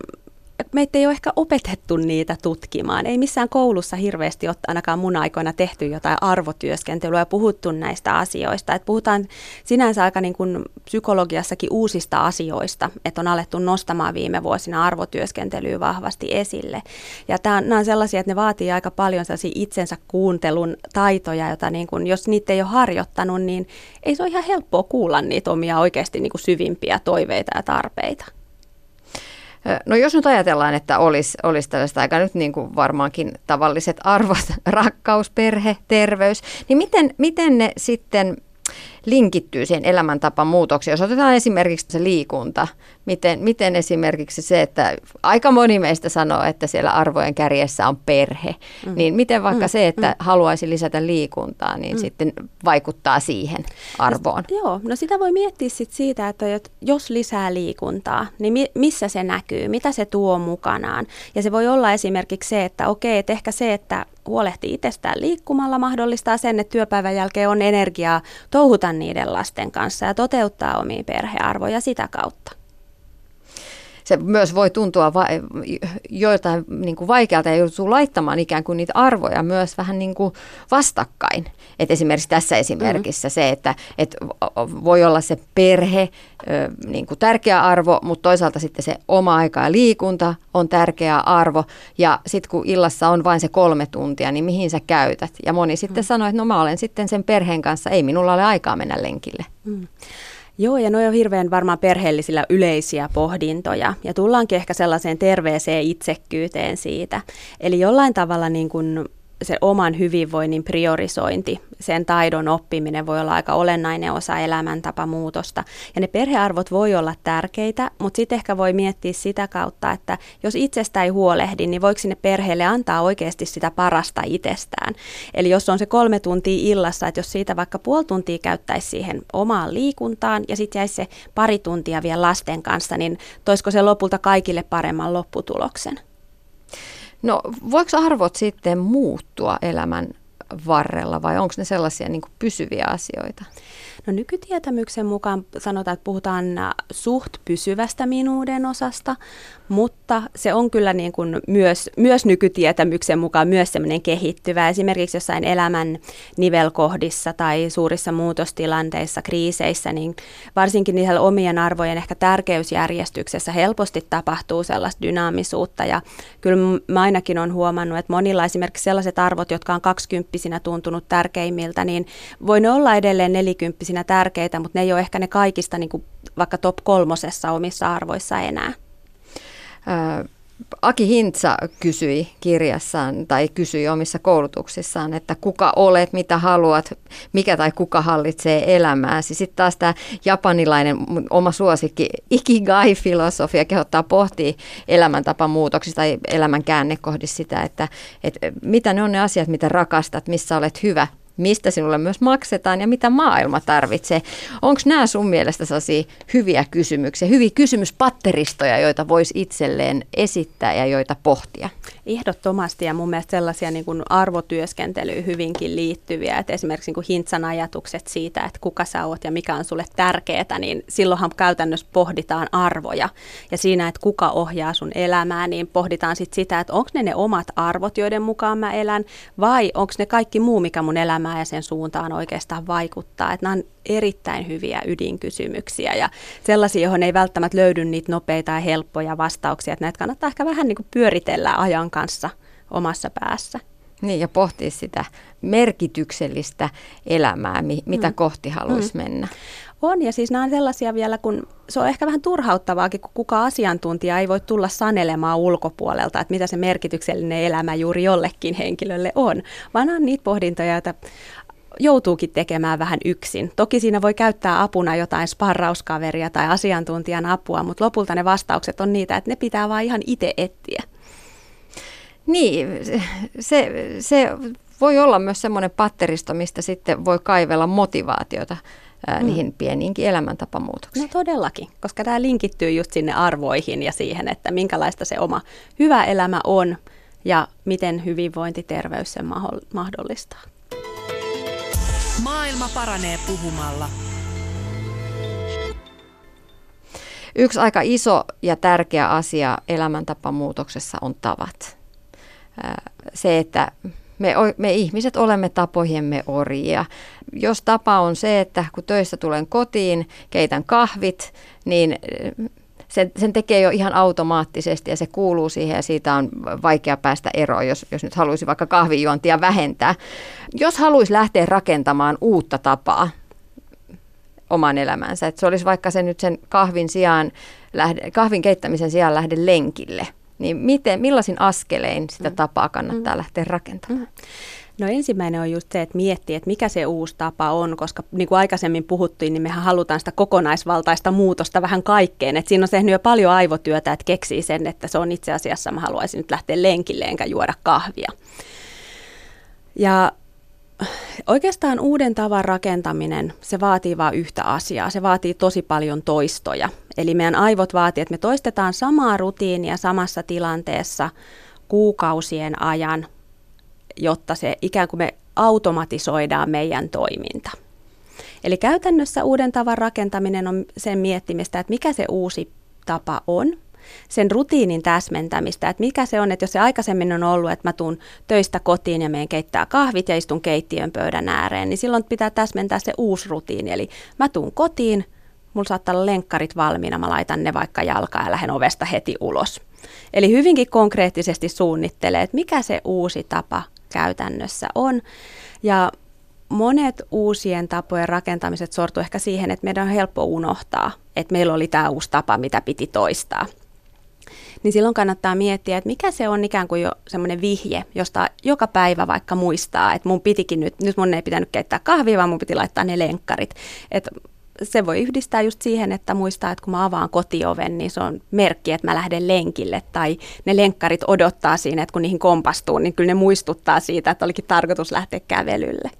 meitä ei ole ehkä opetettu niitä tutkimaan. Ei missään koulussa hirveästi ole ainakaan mun aikoina tehty jotain arvotyöskentelyä ja puhuttu näistä asioista. Et puhutaan sinänsä aika niin kuin psykologiassakin uusista asioista, että on alettu nostamaan viime vuosina arvotyöskentelyä vahvasti esille. Ja tämä, nämä on sellaisia, että ne vaatii aika paljon itsensä kuuntelun taitoja, jota niin kuin, jos niitä ei ole harjoittanut, niin ei se ole ihan helppoa kuulla niitä omia oikeasti niin kuin syvimpiä toiveita ja tarpeita. No jos nyt ajatellaan, että olisi, olisi tällaista aika nyt niin kuin varmaankin tavalliset arvot, *laughs* rakkaus, perhe, terveys, niin miten, miten ne sitten linkittyy siihen elämäntapamuutokseen. Jos otetaan esimerkiksi se liikunta, miten, miten esimerkiksi se, että aika moni meistä sanoo, että siellä arvojen kärjessä on perhe, mm. niin miten vaikka mm. se, että mm. haluaisi lisätä liikuntaa, niin mm. sitten vaikuttaa siihen arvoon? No, joo, no sitä voi miettiä sit siitä, että jos lisää liikuntaa, niin mi- missä se näkyy, mitä se tuo mukanaan. Ja se voi olla esimerkiksi se, että okei, että ehkä se, että huolehtii itsestään liikkumalla, mahdollistaa sen, että työpäivän jälkeen on energiaa touhuta niiden lasten kanssa ja toteuttaa omia perhearvoja sitä kautta se myös voi tuntua va- joiltain niin kuin vaikealta ja joutuu laittamaan ikään kuin niitä arvoja myös vähän niin kuin vastakkain. Et esimerkiksi tässä esimerkissä mm-hmm. se, että et voi olla se perhe niin kuin tärkeä arvo, mutta toisaalta sitten se oma aika ja liikunta on tärkeä arvo. Ja sitten kun illassa on vain se kolme tuntia, niin mihin sä käytät? Ja moni sitten mm. sanoo, että no mä olen sitten sen perheen kanssa, ei minulla ole aikaa mennä lenkille. Mm. Joo, ja ne on hirveän varmaan perheellisillä yleisiä pohdintoja. Ja tullaankin ehkä sellaiseen terveeseen itsekkyyteen siitä. Eli jollain tavalla niin kuin se oman hyvinvoinnin priorisointi, sen taidon oppiminen voi olla aika olennainen osa elämäntapamuutosta. Ja ne perhearvot voi olla tärkeitä, mutta sitten ehkä voi miettiä sitä kautta, että jos itsestä ei huolehdi, niin voiko sinne perheelle antaa oikeasti sitä parasta itsestään. Eli jos on se kolme tuntia illassa, että jos siitä vaikka puoli tuntia käyttäisi siihen omaan liikuntaan ja sitten jäisi se pari tuntia vielä lasten kanssa, niin toisiko se lopulta kaikille paremman lopputuloksen? No voiko arvot sitten muuttua elämän varrella vai onko ne sellaisia niin pysyviä asioita? No nykytietämyksen mukaan sanotaan, että puhutaan suht pysyvästä minuuden osasta, mutta se on kyllä niin kuin myös, myös nykytietämyksen mukaan myös semmoinen kehittyvä. Esimerkiksi jossain elämän nivelkohdissa tai suurissa muutostilanteissa, kriiseissä, niin varsinkin niillä omien arvojen ehkä tärkeysjärjestyksessä helposti tapahtuu sellaista dynaamisuutta. Ja kyllä mä ainakin olen huomannut, että monilla esimerkiksi sellaiset arvot, jotka on kaksikymppisinä tuntunut tärkeimmiltä, niin voi ne olla edelleen nelikymppisinä tärkeitä, mutta ne ei ole ehkä ne kaikista niin kuin vaikka top kolmosessa omissa arvoissa enää. Aki Hintsa kysyi kirjassaan tai kysyi omissa koulutuksissaan, että kuka olet, mitä haluat, mikä tai kuka hallitsee elämääsi. Sitten taas tämä japanilainen oma suosikki Ikigai-filosofia kehottaa pohtia elämäntapamuutoksista tai elämän käännekohdissa sitä, että, että mitä ne on ne asiat, mitä rakastat, missä olet hyvä, mistä sinulle myös maksetaan ja mitä maailma tarvitsee. Onko nämä sun mielestä hyviä kysymyksiä, hyviä kysymyspatteristoja, joita voisi itselleen esittää ja joita pohtia? Ehdottomasti ja mun mielestä sellaisia niin kuin arvotyöskentelyyn hyvinkin liittyviä, että esimerkiksi niin kuin Hintsan ajatukset siitä, että kuka sä oot ja mikä on sulle tärkeää, niin silloinhan käytännössä pohditaan arvoja ja siinä, että kuka ohjaa sun elämää, niin pohditaan sit sitä, että onko ne ne omat arvot, joiden mukaan mä elän vai onko ne kaikki muu, mikä mun elämää ja sen suuntaan oikeastaan vaikuttaa. Että nämä on erittäin hyviä ydinkysymyksiä ja sellaisia, johon ei välttämättä löydy niitä nopeita ja helppoja vastauksia, että näitä kannattaa ehkä vähän niin kuin pyöritellä ajan kanssa omassa päässä. Niin, ja pohtia sitä merkityksellistä elämää, mitä mm. kohti haluaisi mm. mennä. On, ja siis nämä on sellaisia vielä, kun se on ehkä vähän turhauttavaakin, kun kuka asiantuntija ei voi tulla sanelemaan ulkopuolelta, että mitä se merkityksellinen elämä juuri jollekin henkilölle on, vaan on niitä pohdintoja, joita joutuukin tekemään vähän yksin. Toki siinä voi käyttää apuna jotain sparrauskaveria tai asiantuntijan apua, mutta lopulta ne vastaukset on niitä, että ne pitää vaan ihan itse etsiä. Niin, se, se voi olla myös semmoinen patteristo, mistä sitten voi kaivella motivaatiota ää, mm. niihin pieniinkin elämäntapamuutoksiin. No todellakin, koska tämä linkittyy just sinne arvoihin ja siihen, että minkälaista se oma hyvä elämä on ja miten hyvinvointiterveys sen mahdollistaa. Maailma paranee puhumalla. Yksi aika iso ja tärkeä asia elämäntapamuutoksessa on tavat. Se, että me, me ihmiset olemme tapojemme orjia. Jos tapa on se, että kun töistä tulen kotiin, keitän kahvit, niin sen, sen tekee jo ihan automaattisesti ja se kuuluu siihen ja siitä on vaikea päästä eroon, jos, jos nyt haluaisi vaikka kahvijuontia vähentää. Jos haluaisi lähteä rakentamaan uutta tapaa oman elämänsä, että se olisi vaikka se nyt sen kahvin, sijaan, kahvin keittämisen sijaan lähde lenkille, niin miten, millaisin askelein sitä mm. tapaa kannattaa mm. lähteä rakentamaan? No ensimmäinen on just se, että miettii, että mikä se uusi tapa on, koska niin kuin aikaisemmin puhuttiin, niin mehän halutaan sitä kokonaisvaltaista muutosta vähän kaikkeen. Että siinä on tehnyt jo paljon aivotyötä, että keksii sen, että se on itse asiassa, mä haluaisin nyt lähteä lenkille enkä juoda kahvia. Ja oikeastaan uuden tavan rakentaminen, se vaatii vain yhtä asiaa. Se vaatii tosi paljon toistoja. Eli meidän aivot vaatii, että me toistetaan samaa rutiinia samassa tilanteessa kuukausien ajan jotta se ikään kuin me automatisoidaan meidän toiminta. Eli käytännössä uuden tavan rakentaminen on sen miettimistä, että mikä se uusi tapa on, sen rutiinin täsmentämistä, että mikä se on, että jos se aikaisemmin on ollut, että mä tuun töistä kotiin ja meidän keittää kahvit ja istun keittiön pöydän ääreen, niin silloin pitää täsmentää se uusi rutiini. Eli mä tuun kotiin, mulla saattaa olla lenkkarit valmiina, mä laitan ne vaikka jalkaan ja lähden ovesta heti ulos. Eli hyvinkin konkreettisesti suunnittelee, että mikä se uusi tapa käytännössä on. Ja monet uusien tapojen rakentamiset sortuu ehkä siihen, että meidän on helppo unohtaa, että meillä oli tämä uusi tapa, mitä piti toistaa. Niin silloin kannattaa miettiä, että mikä se on ikään kuin jo semmoinen vihje, josta joka päivä vaikka muistaa, että mun pitikin nyt, nyt mun ei pitänyt keittää kahvia, vaan mun piti laittaa ne lenkkarit. Että se voi yhdistää just siihen, että muistaa, että kun mä avaan kotioven, niin se on merkki, että mä lähden lenkille. Tai ne lenkkarit odottaa siinä, että kun niihin kompastuu, niin kyllä ne muistuttaa siitä, että olikin tarkoitus lähteä kävelylle.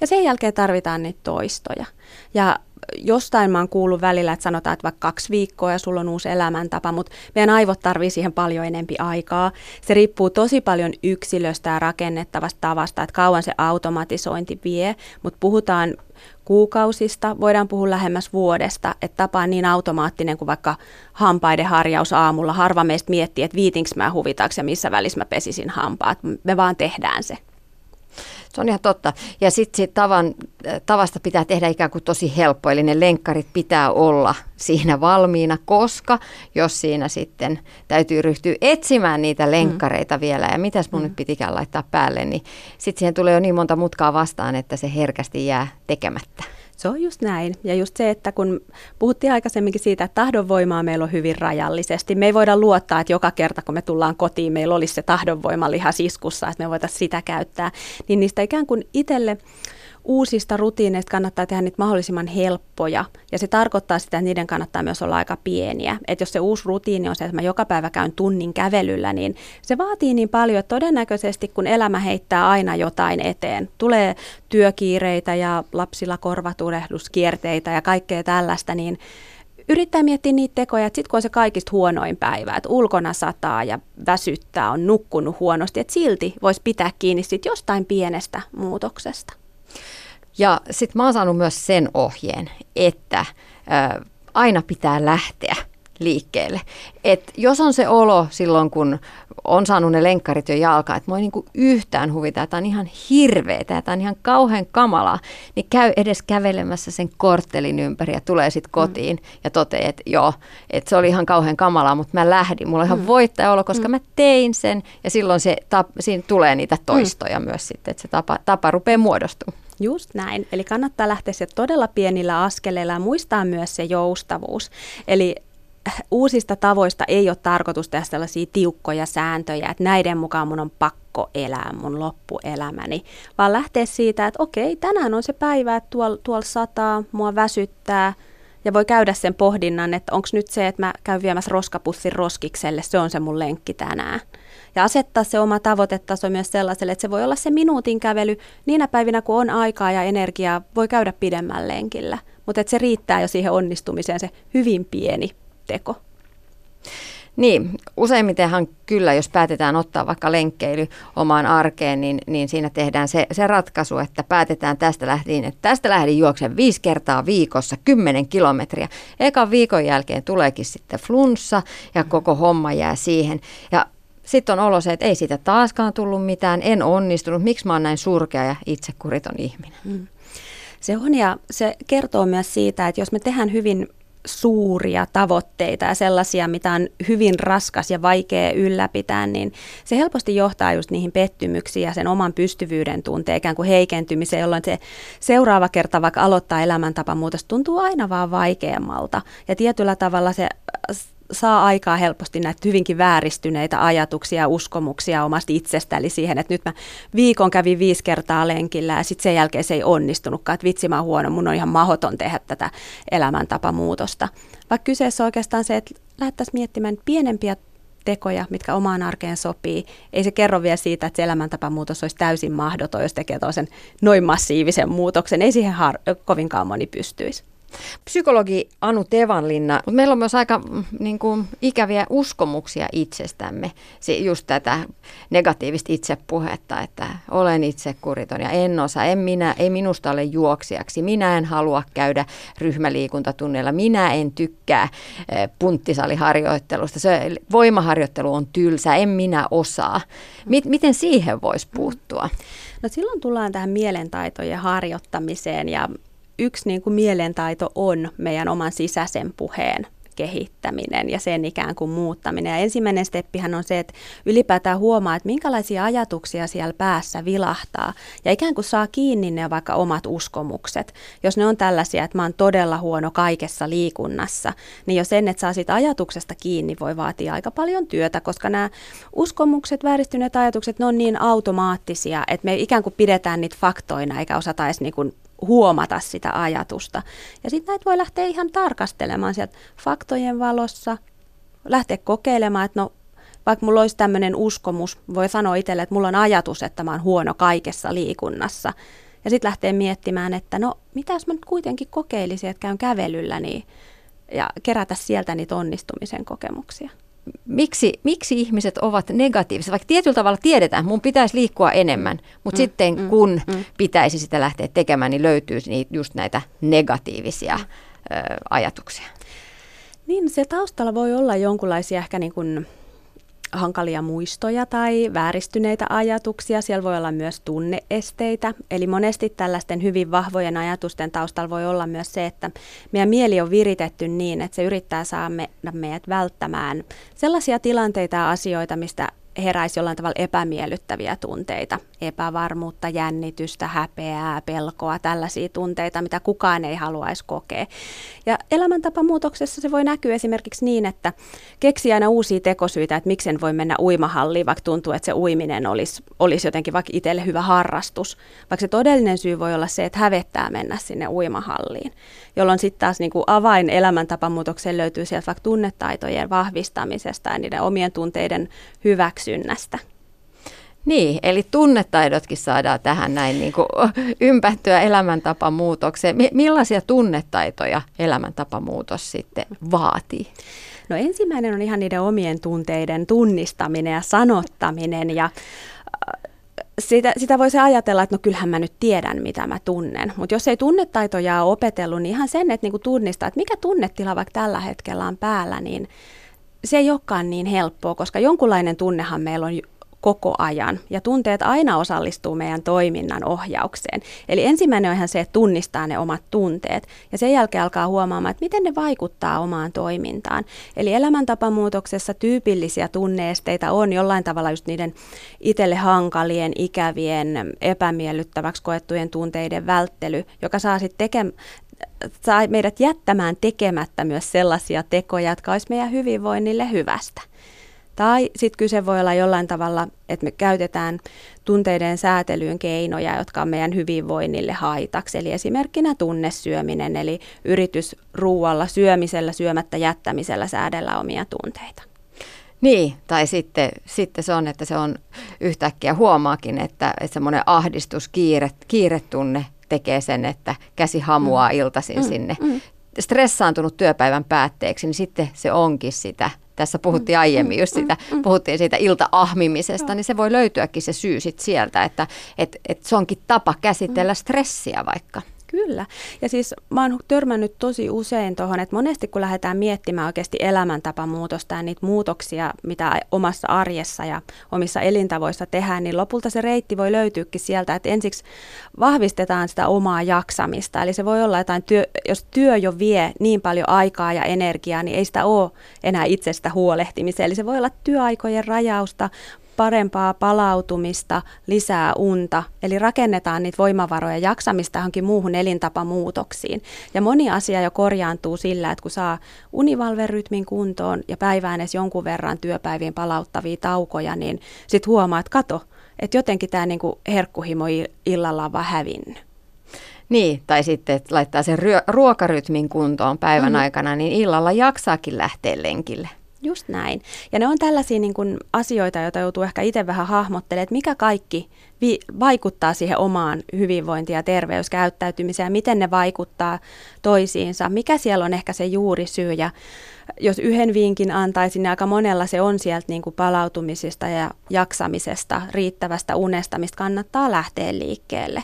Ja sen jälkeen tarvitaan niitä toistoja. Ja jostain mä oon kuullut välillä, että sanotaan, että vaikka kaksi viikkoa ja sulla on uusi elämäntapa, mutta meidän aivot tarvii siihen paljon enempi aikaa. Se riippuu tosi paljon yksilöstä ja rakennettavasta tavasta, että kauan se automatisointi vie, mutta puhutaan kuukausista, voidaan puhua lähemmäs vuodesta, että tapa on niin automaattinen kuin vaikka hampaiden harjaus aamulla. Harva meistä miettii, että viitinkö mä huvitaanko ja missä välissä mä pesisin hampaat. Me vaan tehdään se. Se on ihan totta. Ja sitten sit tavan, tavasta pitää tehdä ikään kuin tosi helppo, eli ne lenkkarit pitää olla siinä valmiina, koska jos siinä sitten täytyy ryhtyä etsimään niitä lenkkareita mm. vielä, ja mitäs mun mm. nyt pitikään laittaa päälle, niin sitten siihen tulee jo niin monta mutkaa vastaan, että se herkästi jää tekemättä. Se on just näin. Ja just se, että kun puhuttiin aikaisemminkin siitä, että tahdonvoimaa meillä on hyvin rajallisesti. Me ei voida luottaa, että joka kerta kun me tullaan kotiin, meillä olisi se tahdonvoima lihasiskussa, että me voitaisiin sitä käyttää. Niin niistä ikään kuin itselle uusista rutiineista kannattaa tehdä niitä mahdollisimman helppoja. Ja se tarkoittaa sitä, että niiden kannattaa myös olla aika pieniä. Että jos se uusi rutiini on se, että mä joka päivä käyn tunnin kävelyllä, niin se vaatii niin paljon, että todennäköisesti kun elämä heittää aina jotain eteen, tulee työkiireitä ja lapsilla korvatulehduskierteitä ja kaikkea tällaista, niin yrittää miettiä niitä tekoja, että sitten kun on se kaikista huonoin päivä, että ulkona sataa ja väsyttää, on nukkunut huonosti, että silti voisi pitää kiinni sit jostain pienestä muutoksesta. Ja sitten mä oon saanut myös sen ohjeen, että ö, aina pitää lähteä liikkeelle. Et jos on se olo silloin, kun on saanut ne lenkkarit jo jalkaan, että mua ei niinku yhtään huvita, että on ihan hirveetä, että on ihan kauhean kamalaa, niin käy edes kävelemässä sen korttelin ympäri ja tulee sitten mm. kotiin mm. ja toteaa, että joo, että se oli ihan kauhean kamalaa, mutta mä lähdin. Mulla on ihan mm. olo, koska mm. mä tein sen ja silloin se, tap, siinä tulee niitä toistoja mm. myös sitten, että se tapa, tapa rupeaa muodostumaan. Just näin. Eli kannattaa lähteä se todella pienillä askeleilla ja muistaa myös se joustavuus. Eli äh, uusista tavoista ei ole tarkoitus tehdä sellaisia tiukkoja sääntöjä, että näiden mukaan mun on pakko elää mun loppuelämäni, vaan lähteä siitä, että okei, tänään on se päivä, että tuolla tuol sataa, mua väsyttää, ja voi käydä sen pohdinnan, että onko nyt se, että mä käyn viemässä roskapussin roskikselle, se on se mun lenkki tänään ja asettaa se oma tavoitetaso myös sellaiselle, että se voi olla se minuutin kävely niinä päivinä, kun on aikaa ja energiaa, voi käydä pidemmän lenkillä. Mutta se riittää jo siihen onnistumiseen se hyvin pieni teko. Niin, useimmitenhan kyllä, jos päätetään ottaa vaikka lenkkeily omaan arkeen, niin, niin siinä tehdään se, se ratkaisu, että päätetään tästä lähtien, että tästä lähdin juoksen viisi kertaa viikossa, kymmenen kilometriä. Ekan viikon jälkeen tuleekin sitten flunssa ja koko homma jää siihen. Ja sitten on olo se, että ei siitä taaskaan tullut mitään, en onnistunut, miksi mä oon näin surkea ja itsekuriton ihminen. Mm. Se on ja se kertoo myös siitä, että jos me tehdään hyvin suuria tavoitteita ja sellaisia, mitä on hyvin raskas ja vaikea ylläpitää, niin se helposti johtaa just niihin pettymyksiin ja sen oman pystyvyyden tunteen ikään kuin heikentymiseen, jolloin se seuraava kerta vaikka aloittaa elämäntapamuutos tuntuu aina vaan vaikeammalta. Ja tietyllä tavalla se saa aikaa helposti näitä hyvinkin vääristyneitä ajatuksia ja uskomuksia omasta itsestä. Eli siihen, että nyt mä viikon kävin viisi kertaa lenkillä ja sitten sen jälkeen se ei onnistunutkaan, että vitsi mä oon huono, mun on ihan mahoton tehdä tätä elämäntapamuutosta. Vaikka kyseessä on oikeastaan se, että lähdettäisiin miettimään pienempiä tekoja, mitkä omaan arkeen sopii. Ei se kerro vielä siitä, että se elämäntapamuutos olisi täysin mahdoton, jos tekee toisen noin massiivisen muutoksen. Ei siihen har- kovinkaan moni pystyisi psykologi Anu Tevanlinna, mutta meillä on myös aika mm, niin kuin, ikäviä uskomuksia itsestämme. Se, just tätä negatiivista itsepuhetta, että olen itse kuriton ja en osaa, en minä, ei minusta ole juoksijaksi, minä en halua käydä ryhmäliikuntatunneilla, minä en tykkää eh, punttisaliharjoittelusta, se voimaharjoittelu on tylsä, en minä osaa. M- miten siihen voisi puuttua? No silloin tullaan tähän mielentaitojen harjoittamiseen ja yksi niin kuin mielentaito on meidän oman sisäisen puheen kehittäminen ja sen ikään kuin muuttaminen. Ja ensimmäinen steppihän on se, että ylipäätään huomaa, että minkälaisia ajatuksia siellä päässä vilahtaa ja ikään kuin saa kiinni ne vaikka omat uskomukset. Jos ne on tällaisia, että mä oon todella huono kaikessa liikunnassa, niin jos sen, että saa siitä ajatuksesta kiinni, voi vaatia aika paljon työtä, koska nämä uskomukset, vääristyneet ajatukset, ne on niin automaattisia, että me ikään kuin pidetään niitä faktoina eikä osata edes niin kuin huomata sitä ajatusta. Ja sitten näitä voi lähteä ihan tarkastelemaan sieltä faktojen valossa, lähteä kokeilemaan, että no vaikka mulla olisi tämmöinen uskomus, voi sanoa itselle, että mulla on ajatus, että mä oon huono kaikessa liikunnassa. Ja sitten lähtee miettimään, että no mitäs mä nyt kuitenkin kokeilisin, että käyn kävelyllä niin, ja kerätä sieltä niitä onnistumisen kokemuksia miksi, miksi ihmiset ovat negatiivisia, vaikka tietyllä tavalla tiedetään, että mun pitäisi liikkua enemmän, mutta mm, sitten mm, kun mm. pitäisi sitä lähteä tekemään, niin löytyy just näitä negatiivisia ö, ajatuksia. Niin, se taustalla voi olla jonkunlaisia ehkä niin kuin hankalia muistoja tai vääristyneitä ajatuksia. Siellä voi olla myös tunneesteitä. Eli monesti tällaisten hyvin vahvojen ajatusten taustalla voi olla myös se, että meidän mieli on viritetty niin, että se yrittää saada meidät välttämään sellaisia tilanteita ja asioita, mistä heräisi jollain tavalla epämiellyttäviä tunteita, epävarmuutta, jännitystä, häpeää, pelkoa, tällaisia tunteita, mitä kukaan ei haluaisi kokea. Ja elämäntapamuutoksessa se voi näkyä esimerkiksi niin, että keksii aina uusia tekosyitä, että miksen voi mennä uimahalliin, vaikka tuntuu, että se uiminen olisi, olisi jotenkin vaikka itselle hyvä harrastus. Vaikka se todellinen syy voi olla se, että hävettää mennä sinne uimahalliin, jolloin sitten taas niin kuin avain elämäntapamuutokseen löytyy sieltä vaikka tunnetaitojen vahvistamisesta ja niiden omien tunteiden hyväksynnästä. Niin, eli tunnetaidotkin saadaan tähän näin *laughs* niin kuin ympättyä elämäntapamuutokseen. Millaisia tunnetaitoja elämäntapamuutos sitten vaatii? No ensimmäinen on ihan niiden omien tunteiden tunnistaminen ja sanottaminen ja sitä, sitä voisi ajatella, että no kyllähän mä nyt tiedän, mitä mä tunnen. Mutta jos ei tunnetaitoja ole opetellut, niin ihan sen, että niinku tunnistaa, että mikä tunnetila vaikka tällä hetkellä on päällä, niin se ei olekaan niin helppoa, koska jonkunlainen tunnehan meillä on koko ajan. Ja tunteet aina osallistuu meidän toiminnan ohjaukseen. Eli ensimmäinen on ihan se, että tunnistaa ne omat tunteet. Ja sen jälkeen alkaa huomaamaan, että miten ne vaikuttaa omaan toimintaan. Eli elämäntapamuutoksessa tyypillisiä tunneesteitä on jollain tavalla just niiden itselle hankalien, ikävien, epämiellyttäväksi koettujen tunteiden välttely, joka saa sitten tekemään saa meidät jättämään tekemättä myös sellaisia tekoja, jotka olisi meidän hyvinvoinnille hyvästä. Tai sitten kyse voi olla jollain tavalla, että me käytetään tunteiden säätelyyn keinoja, jotka on meidän hyvinvoinnille haitaksi. Eli esimerkkinä tunnesyöminen, eli yritys ruualla syömisellä, syömättä jättämisellä säädellä omia tunteita. Niin, tai sitten, sitten se on, että se on yhtäkkiä huomaakin, että, että semmoinen ahdistus, kiire, kiiretunne tekee sen, että käsi hamuaa mm. iltaisin mm. sinne. Mm. Stressaantunut työpäivän päätteeksi, niin sitten se onkin sitä tässä puhuttiin aiemmin just sitä, puhuttiin siitä ilta-ahmimisesta, niin se voi löytyäkin se syy sit sieltä, että et, et se onkin tapa käsitellä stressiä vaikka. Kyllä. Ja siis mä oon törmännyt tosi usein tuohon, että monesti kun lähdetään miettimään oikeasti elämäntapamuutosta ja niitä muutoksia, mitä omassa arjessa ja omissa elintavoissa tehdään, niin lopulta se reitti voi löytyäkin sieltä, että ensiksi vahvistetaan sitä omaa jaksamista. Eli se voi olla jotain, työ, jos työ jo vie niin paljon aikaa ja energiaa, niin ei sitä ole enää itsestä huolehtimiseen. Eli se voi olla työaikojen rajausta, parempaa palautumista, lisää unta, eli rakennetaan niitä voimavaroja jaksamista johonkin muuhun elintapamuutoksiin. Ja moni asia jo korjaantuu sillä, että kun saa univalverytmin kuntoon ja päivään edes jonkun verran työpäiviin palauttavia taukoja, niin sitten huomaa, että kato, että jotenkin tämä niinku herkkuhimo illalla on vaan hävinnyt. Niin, tai sitten että laittaa sen ruokarytmin kuntoon päivän mm-hmm. aikana, niin illalla jaksaakin lähteä lenkille. Just näin. Ja ne on tällaisia niin kuin asioita, joita joutuu ehkä itse vähän hahmottelemaan, että mikä kaikki vi- vaikuttaa siihen omaan hyvinvointiin ja terveyskäyttäytymiseen miten ne vaikuttaa toisiinsa. Mikä siellä on ehkä se juurisyy ja jos yhden vinkin antaisin, niin aika monella se on sieltä niin kuin palautumisesta ja jaksamisesta, riittävästä unesta, mistä kannattaa lähteä liikkeelle.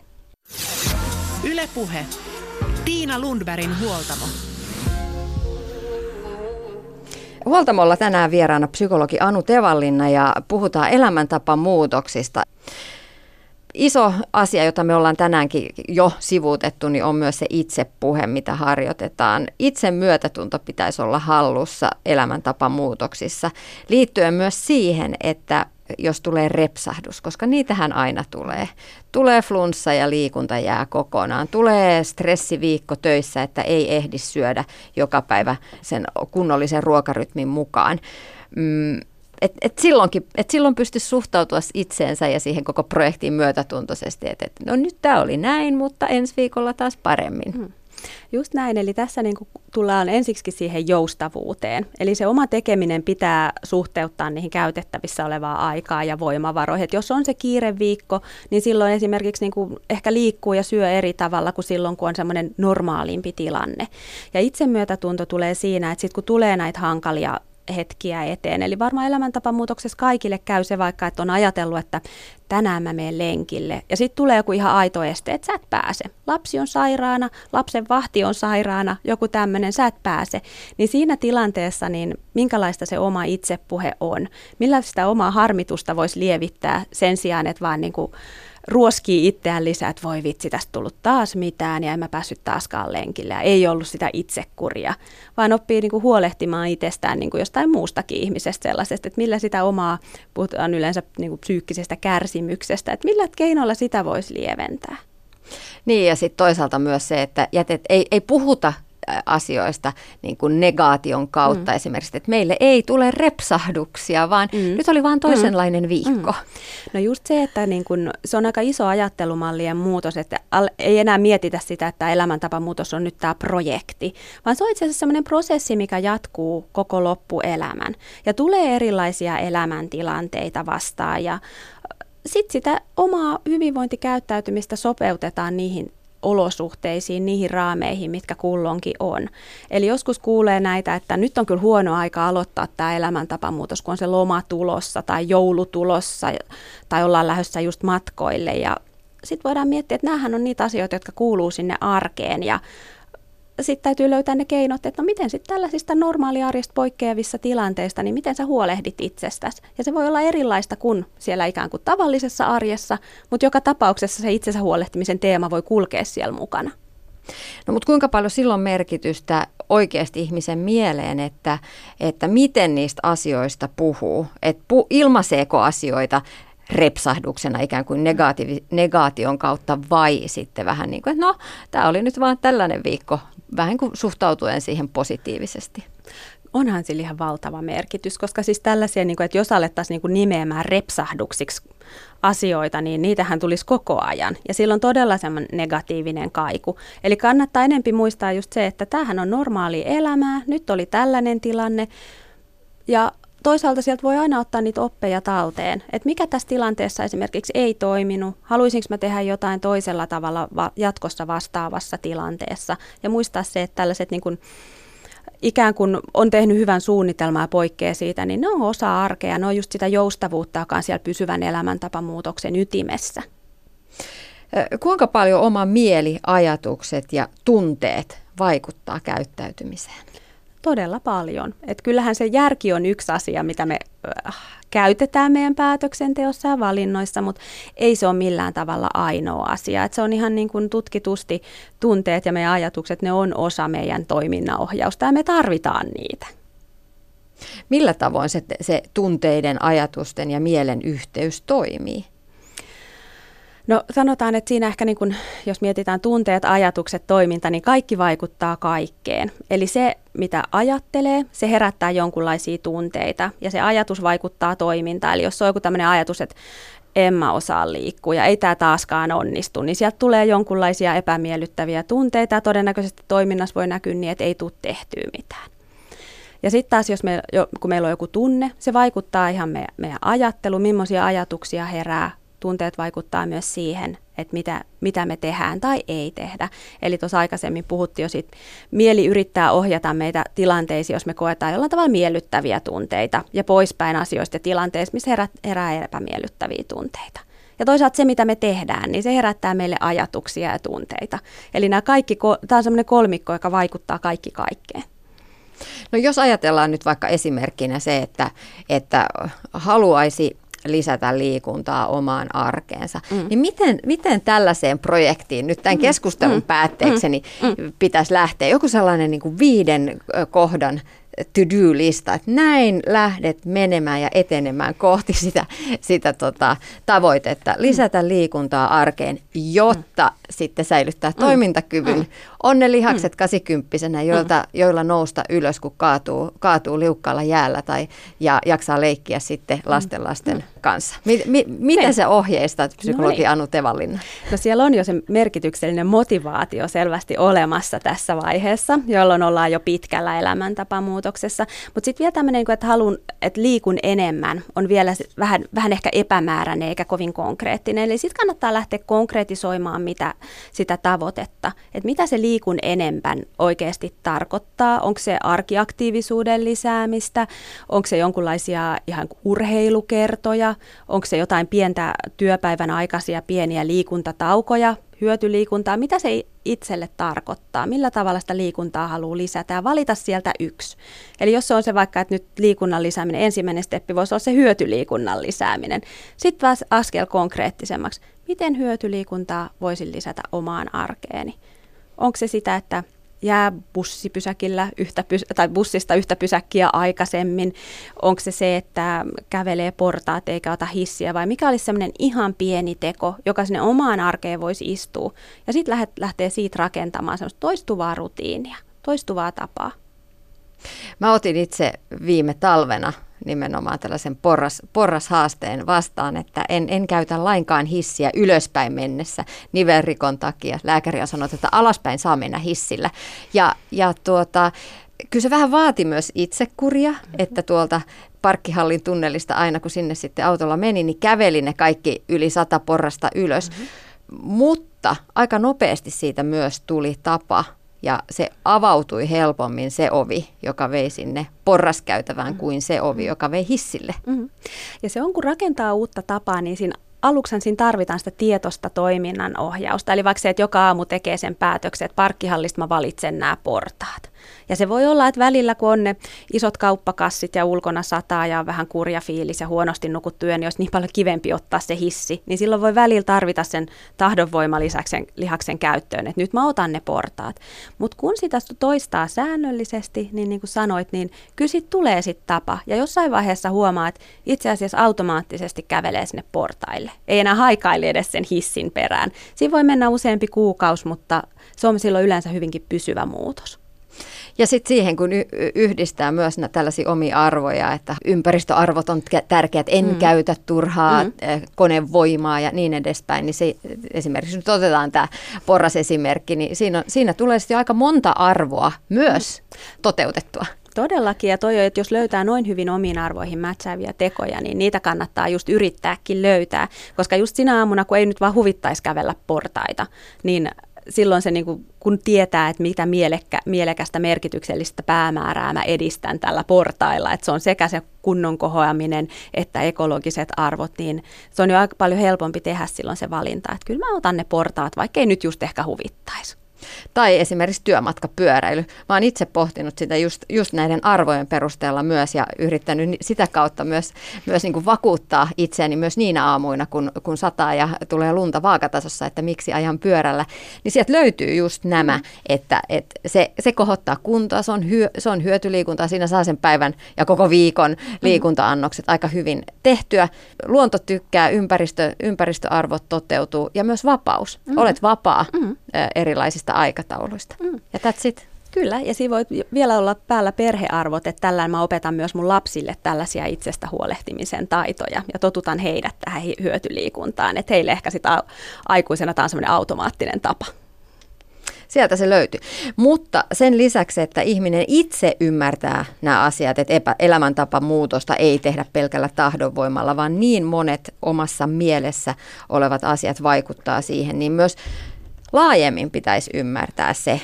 Ylepuhe. Tiina Lundbergin huoltamo. Huoltamolla tänään vieraana psykologi Anu Tevallinna ja puhutaan elämäntapamuutoksista. Iso asia, jota me ollaan tänäänkin jo sivuutettu, niin on myös se itsepuhe, mitä harjoitetaan. Itse myötätunto pitäisi olla hallussa elämäntapamuutoksissa, liittyen myös siihen, että jos tulee repsahdus, koska niitähän aina tulee. Tulee flunssa ja liikunta jää kokonaan. Tulee stressiviikko töissä, että ei ehdi syödä joka päivä sen kunnollisen ruokarytmin mukaan. Mm, et, et silloinkin, et silloin pystyisi suhtautua itseensä ja siihen koko projektiin myötätuntoisesti, että et, no nyt tämä oli näin, mutta ensi viikolla taas paremmin. Hmm. Just näin, eli tässä niin tullaan ensiksi siihen joustavuuteen. Eli se oma tekeminen pitää suhteuttaa niihin käytettävissä olevaa aikaa ja voimavaroihin. Et jos on se kiireviikko, niin silloin esimerkiksi niin kuin ehkä liikkuu ja syö eri tavalla kuin silloin, kun on semmoinen normaalimpi tilanne. Ja itsemyötätunto tulee siinä, että sitten kun tulee näitä hankalia hetkiä eteen. Eli varmaan elämäntapamuutoksessa kaikille käy se vaikka, että on ajatellut, että tänään mä menen lenkille. Ja sitten tulee joku ihan aito este, että sä et pääse. Lapsi on sairaana, lapsen vahti on sairaana, joku tämmöinen, sä et pääse. Niin siinä tilanteessa, niin minkälaista se oma itsepuhe on? Millä sitä omaa harmitusta voisi lievittää sen sijaan, että vaan niin kuin ruoskii itseään lisää, että voi vitsi, tästä tullut taas mitään ja en mä päässyt taaskaan lenkille. Ja ei ollut sitä itsekuria, vaan oppii niin kuin huolehtimaan itsestään niin kuin jostain muustakin ihmisestä sellaisesta, että millä sitä omaa, puhutaan yleensä niin kuin psyykkisestä kärsimyksestä, että millä keinoilla sitä voisi lieventää. Niin ja sitten toisaalta myös se, että jätet, ei, ei puhuta asioista niin kuin negaation kautta mm. esimerkiksi, että meille ei tule repsahduksia, vaan mm. nyt oli vaan toisenlainen mm. viikko. Mm. No just se, että niin kun, se on aika iso ajattelumallien muutos, että ei enää mietitä sitä, että elämäntapamuutos on nyt tämä projekti, vaan se on itse asiassa sellainen prosessi, mikä jatkuu koko loppuelämän. Ja tulee erilaisia elämäntilanteita vastaan ja sitten sitä omaa hyvinvointikäyttäytymistä sopeutetaan niihin olosuhteisiin, niihin raameihin, mitkä kullonkin on. Eli joskus kuulee näitä, että nyt on kyllä huono aika aloittaa tämä elämäntapamuutos, kun on se loma tulossa tai joulu tulossa tai ollaan lähdössä just matkoille. Ja sitten voidaan miettiä, että näähän on niitä asioita, jotka kuuluu sinne arkeen ja sitten täytyy löytää ne keinot, että no miten sitten tällaisista normaaliarjesta poikkeavissa tilanteista, niin miten sä huolehdit itsestäsi. Ja se voi olla erilaista kuin siellä ikään kuin tavallisessa arjessa, mutta joka tapauksessa se itsensä huolehtimisen teema voi kulkea siellä mukana. No mutta kuinka paljon silloin merkitystä oikeasti ihmisen mieleen, että, että miten niistä asioista puhuu, että pu, ilmaiseeko asioita repsahduksena ikään kuin negaatiivi, negaation kautta vai sitten vähän niin kuin, että no, tämä oli nyt vaan tällainen viikko, vähän kuin suhtautuen siihen positiivisesti. Onhan sillä ihan valtava merkitys, koska siis tällaisia, niin kuin, että jos alettaisiin niin nimeämään repsahduksiksi asioita, niin niitähän tulisi koko ajan. Ja silloin on todella semmoinen negatiivinen kaiku. Eli kannattaa enempi muistaa just se, että tämähän on normaali elämää, nyt oli tällainen tilanne, ja toisaalta sieltä voi aina ottaa niitä oppeja talteen, että mikä tässä tilanteessa esimerkiksi ei toiminut, haluaisinko mä tehdä jotain toisella tavalla va- jatkossa vastaavassa tilanteessa ja muistaa se, että tällaiset niin kuin ikään kuin on tehnyt hyvän suunnitelmaa ja poikkeaa siitä, niin ne on osa arkea. Ne on just sitä joustavuutta, joka on siellä pysyvän elämäntapamuutoksen ytimessä. Kuinka paljon oma mieli, ajatukset ja tunteet vaikuttaa käyttäytymiseen? Todella paljon. Et kyllähän se järki on yksi asia, mitä me äh, käytetään meidän päätöksenteossa ja valinnoissa, mutta ei se ole millään tavalla ainoa asia. Et se on ihan niin kuin tutkitusti tunteet ja meidän ajatukset, ne on osa meidän toiminnanohjausta ja me tarvitaan niitä. Millä tavoin se, se tunteiden, ajatusten ja mielen yhteys toimii? No sanotaan, että siinä ehkä niin kun, jos mietitään tunteet, ajatukset, toiminta, niin kaikki vaikuttaa kaikkeen. Eli se, mitä ajattelee, se herättää jonkunlaisia tunteita ja se ajatus vaikuttaa toimintaan. Eli jos on joku tämmöinen ajatus, että en mä osaa liikkua ja ei tämä taaskaan onnistu, niin sieltä tulee jonkunlaisia epämiellyttäviä tunteita ja todennäköisesti toiminnassa voi näkyä niin, että ei tule tehtyä mitään. Ja sitten taas, jos me, kun meillä on joku tunne, se vaikuttaa ihan meidän, meidän ajatteluun, millaisia ajatuksia herää, tunteet vaikuttaa myös siihen, että mitä, mitä me tehdään tai ei tehdä. Eli tuossa aikaisemmin puhuttiin jo siitä, mieli yrittää ohjata meitä tilanteisiin, jos me koetaan jollain tavalla miellyttäviä tunteita ja poispäin asioista ja tilanteista, missä herää, herää epämiellyttäviä tunteita. Ja toisaalta se, mitä me tehdään, niin se herättää meille ajatuksia ja tunteita. Eli nämä kaikki, tämä on semmoinen kolmikko, joka vaikuttaa kaikki kaikkeen. No jos ajatellaan nyt vaikka esimerkkinä se, että, että haluaisi lisätä liikuntaa omaan arkeensa. Mm. Niin miten, miten tällaiseen projektiin nyt tämän mm. keskustelun mm. päätteeksi mm. pitäisi lähteä? Joku sellainen niin kuin viiden kohdan to-do-lista, että näin lähdet menemään ja etenemään kohti *laughs* sitä, sitä tota, tavoitetta, lisätä liikuntaa arkeen, jotta mm. sitten säilyttää mm. toimintakyvyn. Mm. On ne lihakset mm. kasikymppisenä, joilta, mm. joilla nousta ylös, kun kaatuu, kaatuu liukkaalla jäällä tai ja jaksaa leikkiä sitten lasten lasten mm. Kanssa. Mi, mi, miten niin. se ohjeistat, psykologi no niin. Anu Tevallinna? No siellä on jo se merkityksellinen motivaatio selvästi olemassa tässä vaiheessa, jolloin ollaan jo pitkällä elämäntapamuutoksessa. Mutta sitten vielä tämmöinen, että haluan, että liikun enemmän, on vielä vähän, vähän ehkä epämääräinen eikä kovin konkreettinen. Eli sitten kannattaa lähteä konkretisoimaan mitä, sitä tavoitetta, että mitä se liikun enemmän oikeasti tarkoittaa. Onko se arkiaktiivisuuden lisäämistä, onko se jonkunlaisia ihan urheilukertoja, onko se jotain pientä työpäivän aikaisia pieniä liikuntataukoja, hyötyliikuntaa, mitä se itselle tarkoittaa, millä tavalla sitä liikuntaa haluaa lisätä ja valita sieltä yksi. Eli jos se on se vaikka, että nyt liikunnan lisääminen, ensimmäinen steppi voisi olla se hyötyliikunnan lisääminen. Sitten taas askel konkreettisemmaksi, miten hyötyliikuntaa voisin lisätä omaan arkeeni. Onko se sitä, että jää bussipysäkillä yhtä pys- tai bussista yhtä pysäkkiä aikaisemmin? Onko se se, että kävelee portaat eikä ota hissiä vai mikä olisi semmoinen ihan pieni teko, joka sinne omaan arkeen voisi istua? Ja sitten lähtee siitä rakentamaan semmoista toistuvaa rutiinia, toistuvaa tapaa. Mä otin itse viime talvena nimenomaan tällaisen porras, porrashaasteen vastaan, että en, en käytä lainkaan hissiä ylöspäin mennessä nivelrikon takia. Lääkäri on sanonut, että alaspäin saa mennä hissillä. Ja, ja tuota, kyllä se vähän vaati myös itsekuria, että tuolta parkkihallin tunnelista aina kun sinne sitten autolla meni, niin käveli ne kaikki yli sata porrasta ylös. Mm-hmm. Mutta aika nopeasti siitä myös tuli tapa ja se avautui helpommin se ovi, joka vei sinne porraskäytävään, mm-hmm. kuin se ovi, joka vei hissille. Mm-hmm. Ja se on, kun rakentaa uutta tapaa, niin siinä aluksi siinä tarvitaan sitä tietosta toiminnan ohjausta. Eli vaikka se, että joka aamu tekee sen päätöksen, että parkkihallista mä valitsen nämä portaat. Ja se voi olla, että välillä kun on ne isot kauppakassit ja ulkona sataa ja on vähän kurja fiilis ja huonosti nukuttu yö, niin olisi niin paljon kivempi ottaa se hissi, niin silloin voi välillä tarvita sen tahdonvoimalisäksen lihaksen käyttöön, että nyt mä otan ne portaat. Mutta kun sitä toistaa säännöllisesti, niin niin kuin sanoit, niin kyllä tulee sitten tapa. Ja jossain vaiheessa huomaa, että itse asiassa automaattisesti kävelee sinne portaille. Ei enää haikaile edes sen hissin perään. Siinä voi mennä useampi kuukausi, mutta se on silloin yleensä hyvinkin pysyvä muutos. Ja sitten siihen, kun yhdistää myös tällaisia omia arvoja, että ympäristöarvot on tärkeät, en mm. käytä turhaa mm. konevoimaa ja niin edespäin, niin se, esimerkiksi nyt otetaan tämä porrasesimerkki, niin siinä, siinä tulee sitten aika monta arvoa myös mm. toteutettua. Todellakin, ja toi on, että jos löytää noin hyvin omiin arvoihin mätsääviä tekoja, niin niitä kannattaa just yrittääkin löytää, koska just sinä aamuna, kun ei nyt vaan huvittaisi kävellä portaita, niin silloin se, niin kuin, kun tietää, että mitä mielekkä, mielekästä merkityksellistä päämäärää mä edistän tällä portailla, että se on sekä se kunnon kohoaminen että ekologiset arvot, niin se on jo aika paljon helpompi tehdä silloin se valinta, että kyllä mä otan ne portaat, vaikka ei nyt just ehkä huvittaisi. Tai esimerkiksi työmatkapyöräily. Mä oon itse pohtinut sitä just, just näiden arvojen perusteella myös ja yrittänyt sitä kautta myös, myös niin kuin vakuuttaa itseäni myös niinä aamuina, kun, kun sataa ja tulee lunta vaakatasossa, että miksi ajan pyörällä. Niin sieltä löytyy just nämä, mm. että, että se, se kohottaa kuntoa, se on, hyö, se on hyötyliikuntaa, siinä saa sen päivän ja koko viikon mm. liikuntaannokset aika hyvin tehtyä. Luonto tykkää, ympäristö, ympäristöarvot toteutuu ja myös vapaus. Mm. Olet vapaa mm. erilaisista niistä aikatauluista. Mm. Ja that's it. Kyllä, ja siinä voi vielä olla päällä perhearvot, että tällä mä opetan myös mun lapsille tällaisia itsestä huolehtimisen taitoja ja totutan heidät tähän hyötyliikuntaan, että heille ehkä sitä aikuisena tämä on semmoinen automaattinen tapa. Sieltä se löytyy. Mutta sen lisäksi, että ihminen itse ymmärtää nämä asiat, että epä, elämäntapa muutosta ei tehdä pelkällä tahdonvoimalla, vaan niin monet omassa mielessä olevat asiat vaikuttaa siihen, niin myös laajemmin pitäisi ymmärtää se,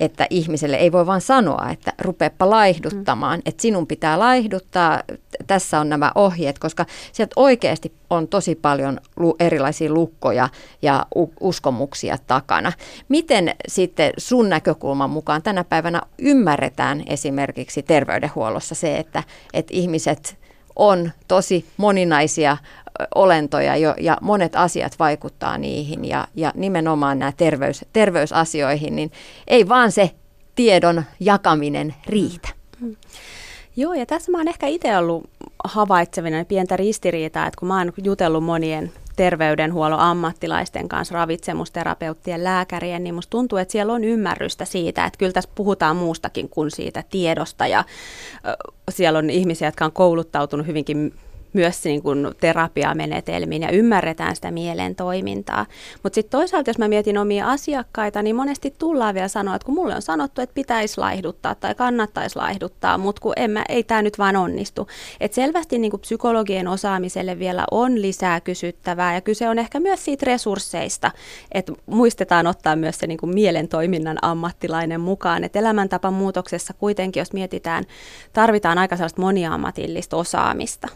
että ihmiselle ei voi vain sanoa, että rupeepa laihduttamaan, mm. että sinun pitää laihduttaa, tässä on nämä ohjeet, koska sieltä oikeasti on tosi paljon erilaisia lukkoja ja uskomuksia takana. Miten sitten sun näkökulman mukaan tänä päivänä ymmärretään esimerkiksi terveydenhuollossa se, että, että ihmiset on tosi moninaisia olentoja jo, ja monet asiat vaikuttaa niihin ja, ja nimenomaan nämä terveys, terveysasioihin, niin ei vaan se tiedon jakaminen riitä. Mm. Joo, ja tässä mä oon ehkä itse ollut havaitsevina pientä ristiriitaa, että kun mä oon jutellut monien terveydenhuollon ammattilaisten kanssa, ravitsemusterapeuttien, lääkärien, niin musta tuntuu, että siellä on ymmärrystä siitä, että kyllä tässä puhutaan muustakin kuin siitä tiedosta. Ja siellä on ihmisiä, jotka on kouluttautunut hyvinkin myös niin kuin terapiamenetelmiin ja ymmärretään sitä mielen toimintaa. Mutta sitten toisaalta, jos mä mietin omia asiakkaita, niin monesti tullaan vielä sanoa, että kun mulle on sanottu, että pitäisi laihduttaa tai kannattaisi laihduttaa, mutta kun en mä, ei tämä nyt vaan onnistu. Et selvästi niin kuin psykologien osaamiselle vielä on lisää kysyttävää ja kyse on ehkä myös siitä resursseista, että muistetaan ottaa myös se niin kuin mielen toiminnan ammattilainen mukaan. Että elämäntapan muutoksessa kuitenkin, jos mietitään, tarvitaan aika sellaista moniammatillista osaamista.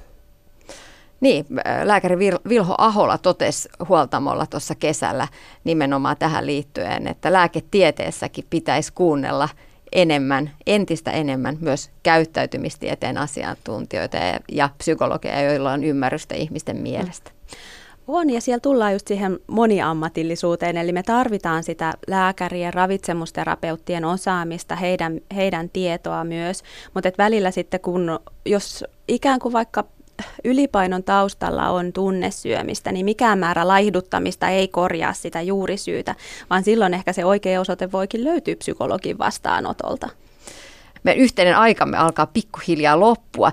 Niin, lääkäri Vilho Ahola totesi huoltamolla tuossa kesällä nimenomaan tähän liittyen, että lääketieteessäkin pitäisi kuunnella enemmän, entistä enemmän myös käyttäytymistieteen asiantuntijoita ja, ja psykologeja, joilla on ymmärrystä ihmisten mielestä. On, ja siellä tullaan just siihen moniammatillisuuteen, eli me tarvitaan sitä lääkärien, ravitsemusterapeuttien osaamista, heidän, heidän tietoa myös, mutta välillä sitten kun, jos ikään kuin vaikka ylipainon taustalla on tunnesyömistä, niin mikään määrä laihduttamista ei korjaa sitä juurisyytä, vaan silloin ehkä se oikea osoite voikin löytyä psykologin vastaanotolta. Meidän yhteinen aikamme alkaa pikkuhiljaa loppua.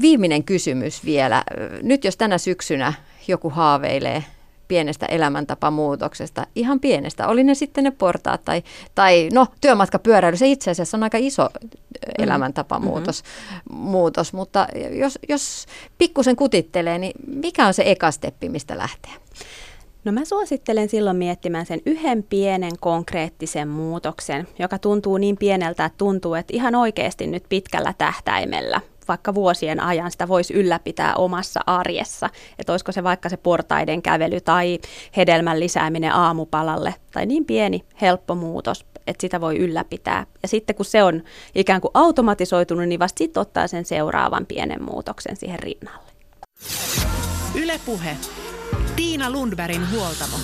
Viimeinen kysymys vielä. Nyt jos tänä syksynä joku haaveilee pienestä elämäntapamuutoksesta, ihan pienestä, oli ne sitten ne portaat tai, tai no työmatkapyöräily, se itse asiassa on aika iso mm-hmm. elämäntapamuutos, mm-hmm. muutos, mutta jos, jos pikkusen kutittelee, niin mikä on se eka steppi, mistä lähtee? No mä suosittelen silloin miettimään sen yhden pienen konkreettisen muutoksen, joka tuntuu niin pieneltä, että tuntuu, että ihan oikeasti nyt pitkällä tähtäimellä vaikka vuosien ajan sitä voisi ylläpitää omassa arjessa. Että olisiko se vaikka se portaiden kävely tai hedelmän lisääminen aamupalalle tai niin pieni helppo muutos, että sitä voi ylläpitää. Ja sitten kun se on ikään kuin automatisoitunut, niin vasta sitten ottaa sen seuraavan pienen muutoksen siihen rinnalle. Ylepuhe. Tiina Lundbergin huoltamo.